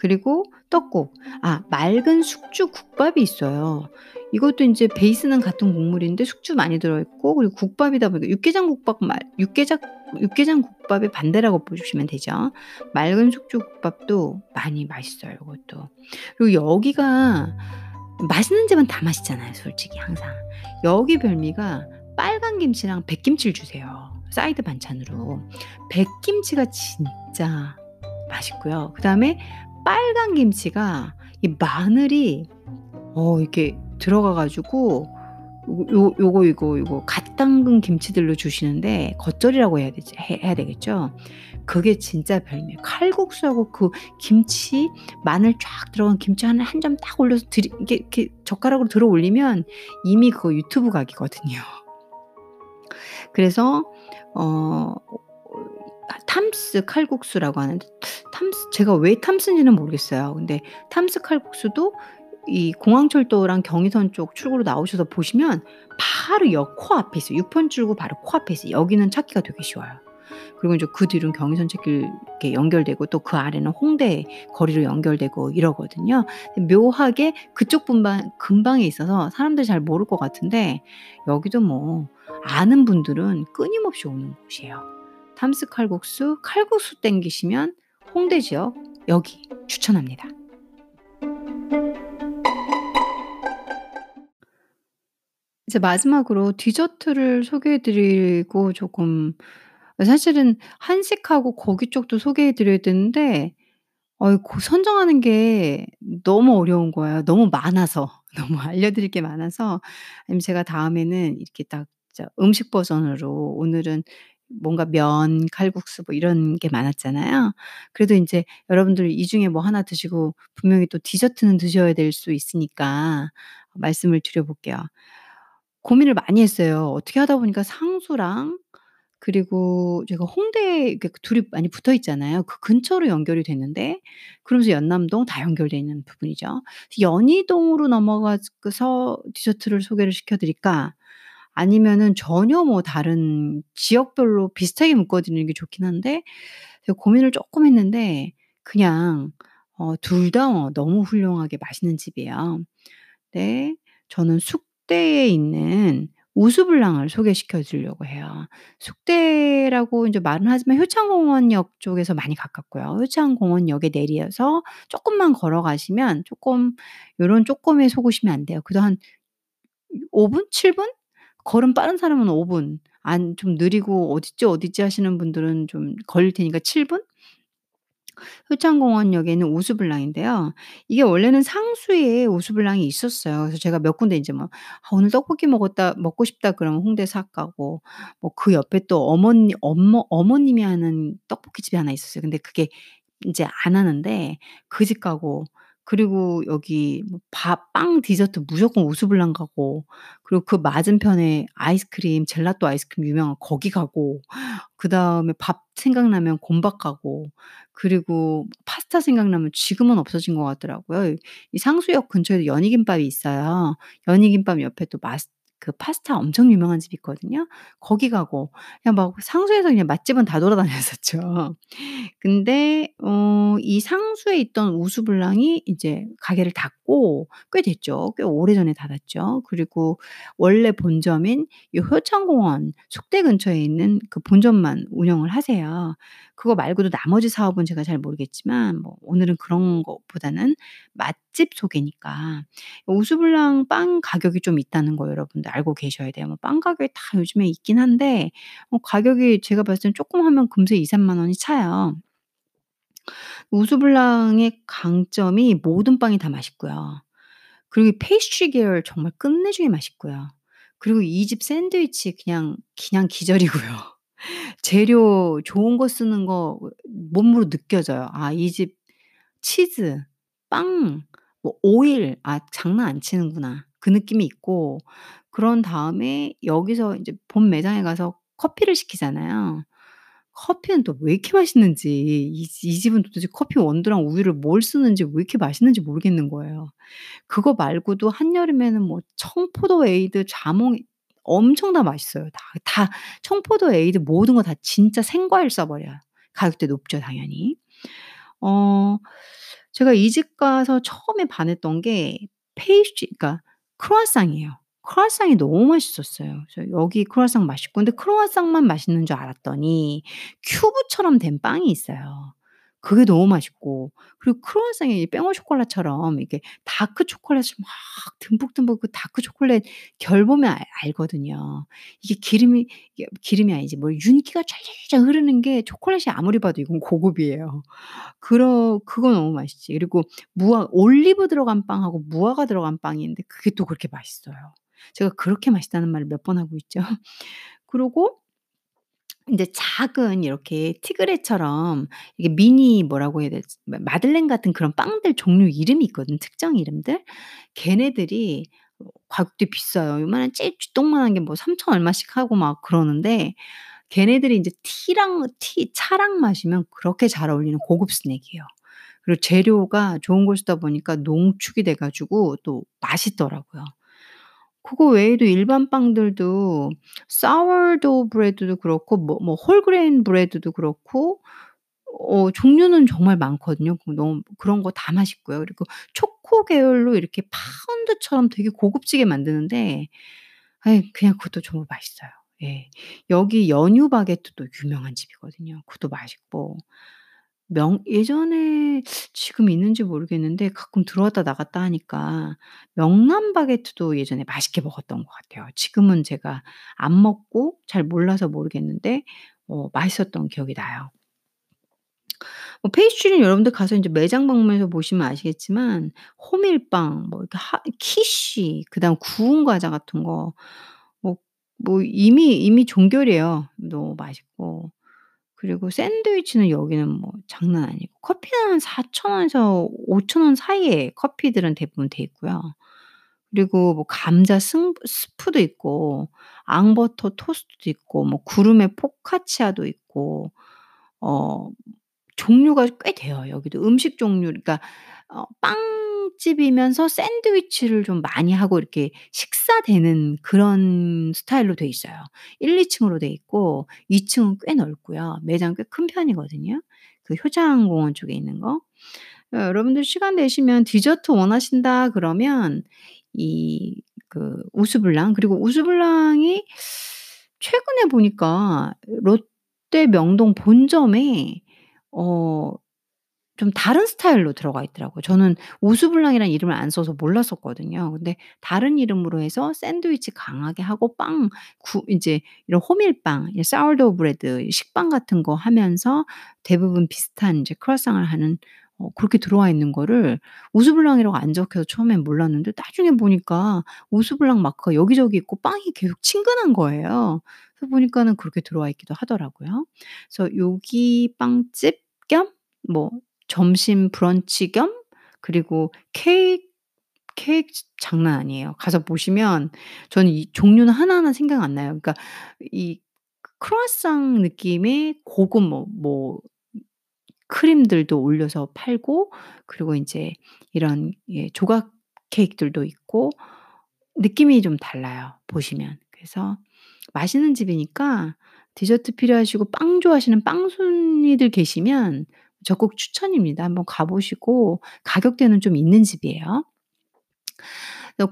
그리고 떡국. 아 맑은 숙주 국밥이 있어요. 이것도 인제 베이스는 같은 국물인데 숙주 많이 들어 있고 그리고 국밥이다 보니까 육개장 국밥 말 육개장 육개장 국밥의 반대라고 보시면 되죠. 맑은 숙주 국밥도 많이 맛있어요 이것도. 그리고 여기가 맛있는 집은 다 맛있잖아요 솔직히 항상. 여기 별미가 빨간 김치랑 백김치를 주세요 사이드 반찬으로. 백김치가 진짜 맛있고요. 그 다음에 빨간 김치가 이 마늘이 어 이렇게 들어가 가지고 요 요거 이거 요거 갓 담근 김치들로 주시는데 겉절이라고 해야 되지 해 해야 되겠죠? 그게 진짜 별미예요. 칼국수하고 그 김치 마늘 쫙 들어간 김치 하나 한 점 딱 올려서 들이 이렇게 이렇게 젓가락으로 들어 올리면 이미 그거 유튜브 각이거든요. 그래서 어 탐스 칼국수라고 하는데 탐스 제가 왜 탐스인지는 모르겠어요. 근데 탐스 칼국수도 이 공항철도랑 경의선 쪽 출구로 나오셔서 보시면 바로 역 코앞에 있어요. 6번 출구 바로 코앞에 있어요. 여기는 찾기가 되게 쉬워요. 그리고 인제 그 뒤로는 경의선 찻길 이렇게 연결되고 또 그 아래는 홍대 거리로 연결되고 이러거든요. 묘하게 그쪽 분방 근방에 있어서 사람들이 잘 모를 것 같은데 여기도 뭐 아는 분들은 끊임없이 오는 곳이에요. 탐스 칼국수, 칼국수 땡기시면 홍대 지역 여기 추천합니다. 이제 마지막으로 디저트를 소개해 드리고 조금 사실은 한식하고 고기 쪽도 소개해 드려야 되는데 어이 고 선정하는 게 너무 어려운 거예요. 너무 많아서. 너무 알려드릴 게 많아서 제가 다음에는 이렇게 딱 음식 버전으로 오늘은 뭔가 면, 칼국수 뭐 이런 게 많았잖아요. 그래도 인제 여러분들 이 중에 뭐 하나 드시고 분명히 또 디저트는 드셔야 될 수 있으니까 말씀을 드려 볼게요. 고민을 많이 했어요. 어떻게 하다 보니까 상수랑 그리고 제가 이렇게 둘이 많이 붙어 있잖아요. 그 근처로 연결이 됐는데 그러면서 연남동 다 연결돼 있는 부분이죠. 연희동으로 넘어가서 디저트를 소개를 시켜 드릴까? 아니면은 전혀 뭐 다른 지역별로 비슷하게 묶어 드리는 게 좋긴 한데 고민을 쪼끔 했는데 그냥 어 둘다어 너무 훌륭하게 맛있는 집이에요. 네. 저는 숙대에 있는 우수블랑을 소개시켜 드리려고 해요. 숙대라고 인제 말은 하지만 효창공원역 쪽에서 많이 가깝고요. 효창공원역에 내려서 쪼끔만 걸어가시면 쪼끔 요런 쪼끔에 속으시면 안 돼요. 그래도 한 5 분? 7 분? 걸음 빠른 사람은 5 분. 안 좀 느리고 어딨지, 어딨지 하시는 분들은 좀 걸릴 테니까 7 분? 효창공원역에 있는 우수블랑인데요. 이게 원래는 상수에 우수블랑이 있었어요. 그래서 제가 몇 군데 인제 뭐 '아 오늘 떡볶이 먹었다 먹고 싶다.' 그러면 홍대 사 가고 뭐 그 옆에 또 어머니 엄마 어머님이 하는 떡볶이집이 하나 있었어요. 근데 그게 인제 안 하는데 그 집 가고 그리고 여기 뭐 밥 빵 디저트 무조건 우수블랑 가고 그리고 그 맞은편에 아이스크림 젤라또 아이스크림 유명한 거기 가고 그다음에 밥 생각나면 곤박 가고 그리고 파스타 생각나면 지금은 없어진 것 같더라고요. 이 상수역 근처에도 연희김밥이 있어요. 연희김밥 옆에 또 마스 그 파스타 엄청 유명한 집이 있거든요. 거기 가고 그냥 막 상수에서 그냥 맛집은 다 돌아다녔었죠. 근데 어 이 상수에 있던 우수블랑이 이제 가게를 닫고 꽤 됐죠. 꽤 오래전에 닫았죠. 그리고 원래 본점인 이 효창공원 숙대 근처에 있는 그 본점만 운영을 하세요. 그거 말고도 나머지 사업은 제가 잘 모르겠지만 뭐 오늘은 그런 것보다는 맛집 소개니까 우수블랑 빵 가격이 좀 있다는 거 여러분들 알고 계셔야 돼요. 뭐 빵 가격이 다 요즘에 있긴 한데 어 가격이 제가 봤을 땐 쪼끔 하면 금세 2-3만 원이 차요. 우수블랑의 강점이 모든 빵이 다 맛있고요. 그리고 이 페이스트리 계열 정말 끝내주게 맛있고요. 그리고 이 집 샌드위치 그냥 그냥 기절이고요. 재료 좋은 거 쓰는 거 몸으로 느껴져요. '아 이 집 치즈, 빵, 뭐 오일 아 장난 안 치는구나.' 그 느낌이 있고 그런 다음에 여기서 인제 본 매장에 가서 커피를 시키잖아요. 커피는 또 왜 이렇게 맛있는지 이 이 집은 도대체 커피 원두랑 우유를 뭘 쓰는지 왜 이렇게 맛있는지 모르겠는 거예요. 그거 말고도 한여름에는 뭐 청포도 에이드, 자몽 엄청 다 맛있어요. 다 다 청포도 에이드 모든 거 다 진짜 생과일 써 버려요. 가격대 높죠 당연히. 어 제가 이 집 가서 처음에 반했던 게 페이스트리 그러니까 크루아상이에요. 크루아상이 너무 맛있었어요. 그래서 여기 크루아상 맛있고 근데 크루아상만 맛있는 줄 알았더니 큐브처럼 된 빵이 있어요. 그게 너무 맛있고 그리고 크루아상이 pain au chocolat처럼 이렇게 다크 초콜릿을 막 듬뿍듬뿍 그 다크 초콜릿 결 보면 알 알거든요. 이게 기름이 기름이 아니지 뭐 윤기가 촤르르 흐르는 게 초콜릿이 아무리 봐도 이건 고급이에요. 그러 그거 너무 맛있지. 그리고 무화 올리브 들어간 빵하고 무화과 들어간 있는데 그게 또 그렇게 맛있어요. 제가 그렇게 맛있다는 말을 몇 번 하고 있죠. 그러고 인제 작은 이렇게 티그레처럼 이게 미니 뭐라고 해야 되지? 마 마들렌 같은 그런 빵들 종류 이름이 있거든, 특정 이름들. 걔네들이 어 가격도 비싸요. 요만한 찌 쥐똥만한 게 뭐 3,000 얼마씩 하고 막 그러는데 걔네들이 인제 티랑 티 차랑 마시면 그렇게 잘 어울리는 고급 스낵이에요. 그리고 재료가 좋은 걸 쓰다 보니까 농축이 돼 가지고 또 맛있더라고요. 그거 외에도 일반 빵들도 sourdough bread도 그렇고 뭐 뭐 whole grain bread도 그렇고 어 종류는 정말 많거든요. 그 너무 그런 거 다 맛있고요. 그리고 초코 계열로 이렇게 파운드처럼 되게 고급지게 만드는데 아이 그냥 그것도 정말 맛있어요. 예. 여기 연유 바게트도 유명한 집이거든요. 그것도 맛있고 명 예전에 지금 있는지 모르겠는데 가끔 들어왔다 나갔다 하니까 명란 바게트도 예전에 맛있게 먹었던 것 같아요. 지금은 제가 안 먹고 잘 몰라서 모르겠는데 어 맛있었던 기억이 나요. 뭐 페이스트리는 여러분들 가서 인제 매장 방문해서 보시면 아시겠지만 호밀빵 뭐 이렇게 하 키쉬 그다음 구운 과자 같은 거 뭐 뭐 이미 이미 종결이에요. 너무 맛있고. 그리고 샌드위치는 여기는 뭐 장난 아니고 커피는 한 4,000 원에서 5,000원 사이에 커피들은 대부분 돼 있고요. 그리고 뭐 감자 승 스프도 있고 앙버터 토스트도 있고 뭐 구름의 포카치아도 있고 어 종류가 꽤 돼요 여기도. 음식 종류 그러니까 어 빵 집이면서 샌드위치를 좀 많이 하고 이렇게 식사되는 그런 스타일로 돼 있어요. 1-2 층으로 돼 있고 2 층은 꽤 넓고요. 매장 꽤 큰 편이거든요. 그 효창공원 쪽에 있는 거. 어 여러분들 시간 되시면 디저트 원하신다 그러면 이 그 우수블랑 그리고 우수블랑이 최근에 보니까 롯데 명동 본점에 어 좀 다른 스타일로 들어가 있더라고요. 저는 우수블랑이라는 이름을 안 써서 몰랐었거든요. 근데 다른 이름으로 해서 샌드위치 강하게 하고 빵구 인제 이런 호밀빵 이 sourdough bread 식빵 같은 거 하면서 대부분 비슷한 인제 크루아상을 하는 어 그렇게 들어와 있는 거를 우수블랑이라고 안 적혀서 처음엔 몰랐는데 나중에 보니까 우수블랑 마크가 여기저기 있고 빵이 계속 친근한 거예요. 그래서 보니까는 그렇게 들어와 있기도 하더라고요. 그래서 여기 빵집 겸뭐 점심 브런치 겸 그리고 케이크 케이크 지 장난 아니에요. 가서 보시면 저는 이 종류는 하나하나 생각 안 나요. 그러니까 이 크루아상 느낌의 고급 뭐 뭐 크림들도 올려서 팔고 그리고 인제 이런 예 조각 케이크들도 있고 느낌이 좀 달라요 보시면. 그래서 맛있는 집이니까 디저트 필요하시고 빵 좋아하시는 빵순이들 계시면 적극 추천입니다. 한번 가 보시고 가격대는 좀 있는 집이에요.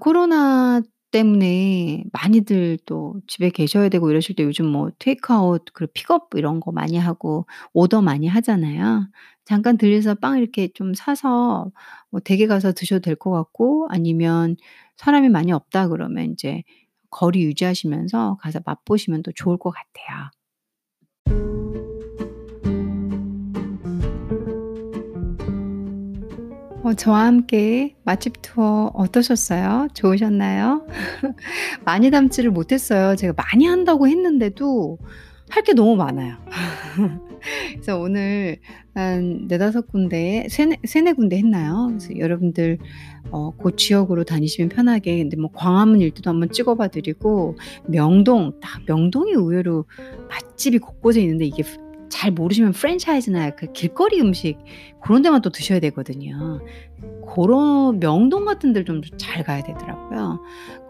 코로나 때문에 많이들 또 집에 계셔야 되고 이러실 때 요즘 뭐 테이크아웃 그리고 픽업 이런 거 많이 하고 오더 많이 하잖아요. 잠깐 들려서 빵 이렇게 좀 사서 뭐 댁에 가서 드셔도 될 것 같고 아니면 사람이 많이 없다 그러면 인제 거리 유지하시면서 가서 맛보시면 또 좋을 것 같아요. 어 저와 함께 맛집 투어 어떠셨어요? 좋으셨나요? 많이 담지를 못했어요. 제가 많이 한다고 했는데도 할 게 너무 많아요. 그래서 오늘 한4-5 군데 세네 3-4 군데 했나요? 그래서 여러분들 어고 지역으로 다니시면 편하게 근데 뭐 광화문 일대도 한번 찍어 봐 드리고 명동 딱 명동이 의외로 맛집이 곳곳에 있는데 이게 잘 모르시면 프랜차이즈나 그 길거리 음식 고런 데만 또 드셔야 되거든요. 고런 명동 같은 데를 좀 잘 가야 되더라고요.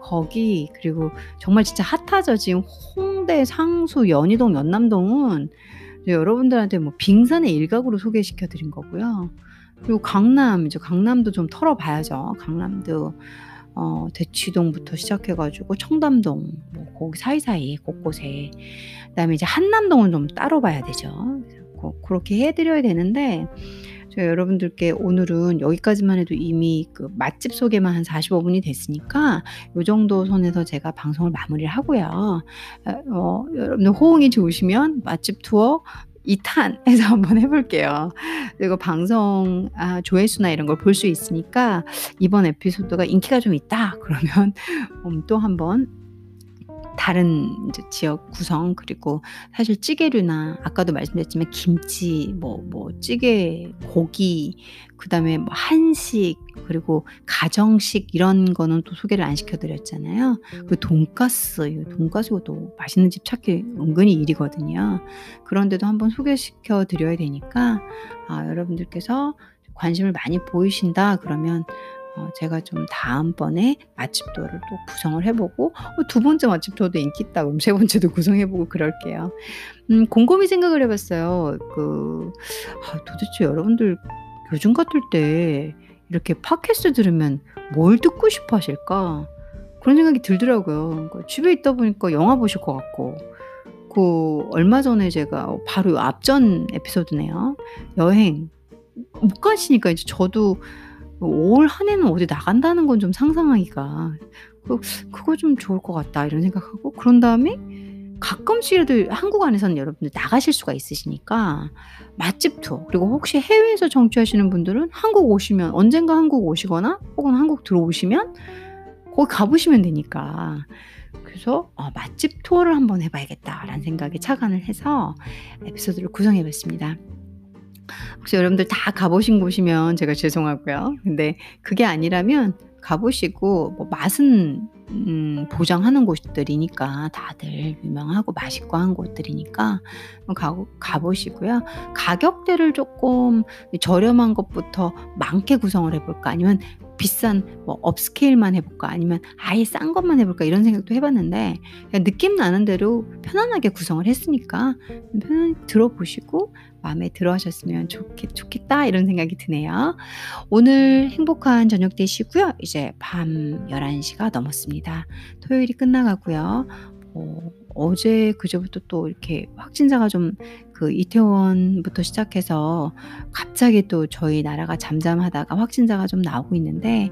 거기 그리고 정말 진짜 핫하죠. 지금 홍대, 상수, 연희동, 연남동은 여러분들한테 뭐 빙산의 일각으로 소개시켜 드린 거고요. 그리고 강남 이제 강남도 좀 털어 봐야죠. 강남도 어 대치동부터 시작해 가지고 청담동 뭐 거기 사이사이 곳곳에 그다음에 이제 한남동은 좀 따로 봐야 되죠. 고 고렇게 해 드려야 되는데 제가 여러분들께 오늘은 여기까지만 해도 이미 그 맛집 소개만 한 45 분이 됐으니까 요 정도 선에서 제가 방송을 마무리를 하고요. 어어 여러분들 호응이 좋으시면 맛집 투어 2탄 해서 한번 해 볼게요. 그리고 방송 아 조회수나 이런 걸 볼 수 있으니까 이번 에피소드가 인기가 좀 있다 그러면 음 또 한번 다른 지역 구성 그리고 사실 찌개류나 아까도 말씀드렸지만 김치 뭐뭐 찌개, 고기 그다음에 뭐 한식 그리고 가정식 이런 거는 또 소개를 안 시켜 드렸잖아요. 그 돈가스 이 돈가스가 또 맛있는 집 찾기 은근히 일이거든요. 그런 데도 한번 소개시켜 드려야 되니까 아 여러분들께서 관심을 많이 보이신다 그러면 어 제가 좀 다음번에 맛집 투어를 또 구성을 해 보고 어2 번째 맛집 투어도 인기 있다 그럼 3 번째도 구성해 보고 그럴게요. 음 곰곰이 생각을 해 봤어요. 그 아 도대체 여러분들 요즘 같을 때 이렇게 팟캐스트 들으면 뭘 듣고 싶어 하실까? 그런 생각이 들더라고요. 그러니까 집에 있다 보니까 영화 보실 것 같고 그 얼마 전에 제가 바로 앞전 에피소드네요. 여행 못 가시니까 이제 저도 올 한 해는 어디 나간다는 건 좀 상상하기가 그 '그거 좀 좋을 것 같다.' 이런 생각하고 그런 다음에 가끔씩이라도 한국 안에서는 여러분들 나가실 수가 있으시니까 맛집 투어 그리고 혹시 해외에서 청취하시는 분들은 한국 오시면 언젠가 한국 오시거나 혹은 한국 들어오시면 거기 가 보시면 되니까. 그래서 어 '맛집 투어를 한번 해 봐야겠다.'라는 생각에 착안을 해서 에피소드를 구성해 봤습니다. 혹시 여러분들 다 가 보신 곳이면 제가 죄송하고요. 근데 그게 아니라면 가 보시고 뭐 맛은 음 보장하는 곳들이니까 다들 유명하고 맛있고 한 곳들이니까 가 보시고요. 가격대를 쪼끔 저렴한 것부터 많게 구성을 해 볼까 아니면 비싼 뭐 업스케일만 해 볼까 아니면 아예 싼 것만 해 볼까 이런 생각도 해 봤는데 그냥 느낌 나는 대로 편안하게 구성을 했으니까 편안히 들어 보시고 마음에 들어 하셨으면 좋겠 좋겠다 이런 생각이 드네요. 오늘 행복한 저녁 되시고요. 이제 밤 11 시가 넘었습니다. 토요일이 끝나가고요. 뭐 어제 그제부터 또 이렇게 확진자가 좀 그 이태원부터 시작해서 갑자기 또 저희 나라가 잠잠하다가 확진자가 좀 나오고 있는데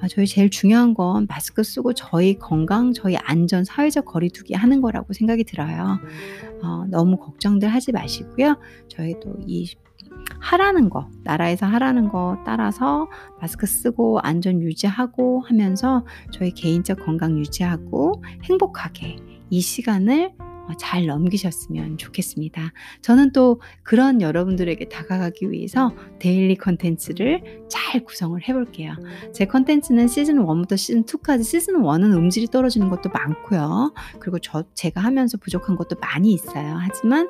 아 저희 제일 중요한 건 마스크 쓰고 저희 건강, 저희 안전, 사회적 거리두기 하는 거라고 생각이 들어요. 어 너무 걱정들 하지 마시고요. 저희도 이 하라는 거 나라에서 하라는 거 따라서 마스크 쓰고 안전 유지하고 하면서 저희 개인적 건강 유지하고 행복하게 이 시간을 어 잘 넘기셨으면 좋겠습니다. 저는 또 그런 여러분들에게 다가가기 위해서 데일리 콘텐츠를 잘 구성을 해 볼게요. 제 콘텐츠는 시즌 1 부터 시즌 2 까지 시즌 1은 음질이 떨어지는 것도 많고요. 그리고 저 제가 하면서 부족한 것도 많이 있어요. 하지만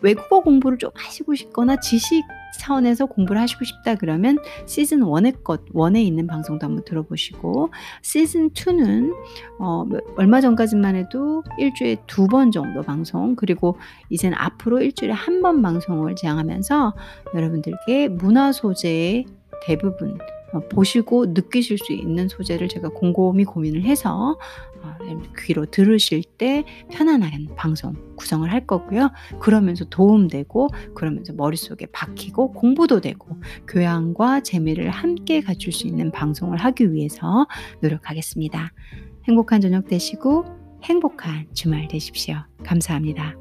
외국어 공부를 좀 하시고 싶거나 지식 차원에서 공부를 하시고 싶다 그러면 시즌 1의 것, 1에 있는 방송도 한번 들어보시고 시즌 2는 어, 얼마 전까지만 해도 일주일에 두 번 정도 방송 그리고 이젠 앞으로 일주일에 한 번 방송을 지향하면서 여러분들께 문화 소재의 대부분 어, 보시고 느끼실 수 있는 소재를 제가 곰곰이 고민을 해서 어, 귀로 들으실 때 편안한 방송 구성을 할 거고요. 그러면서 도움되고 그러면서 머릿속에 박히고 공부도 되고 교양과 재미를 함께 갖출 수 있는 방송을 하기 위해서 노력하겠습니다. 행복한 저녁 되시고 행복한 주말 되십시오. 감사합니다.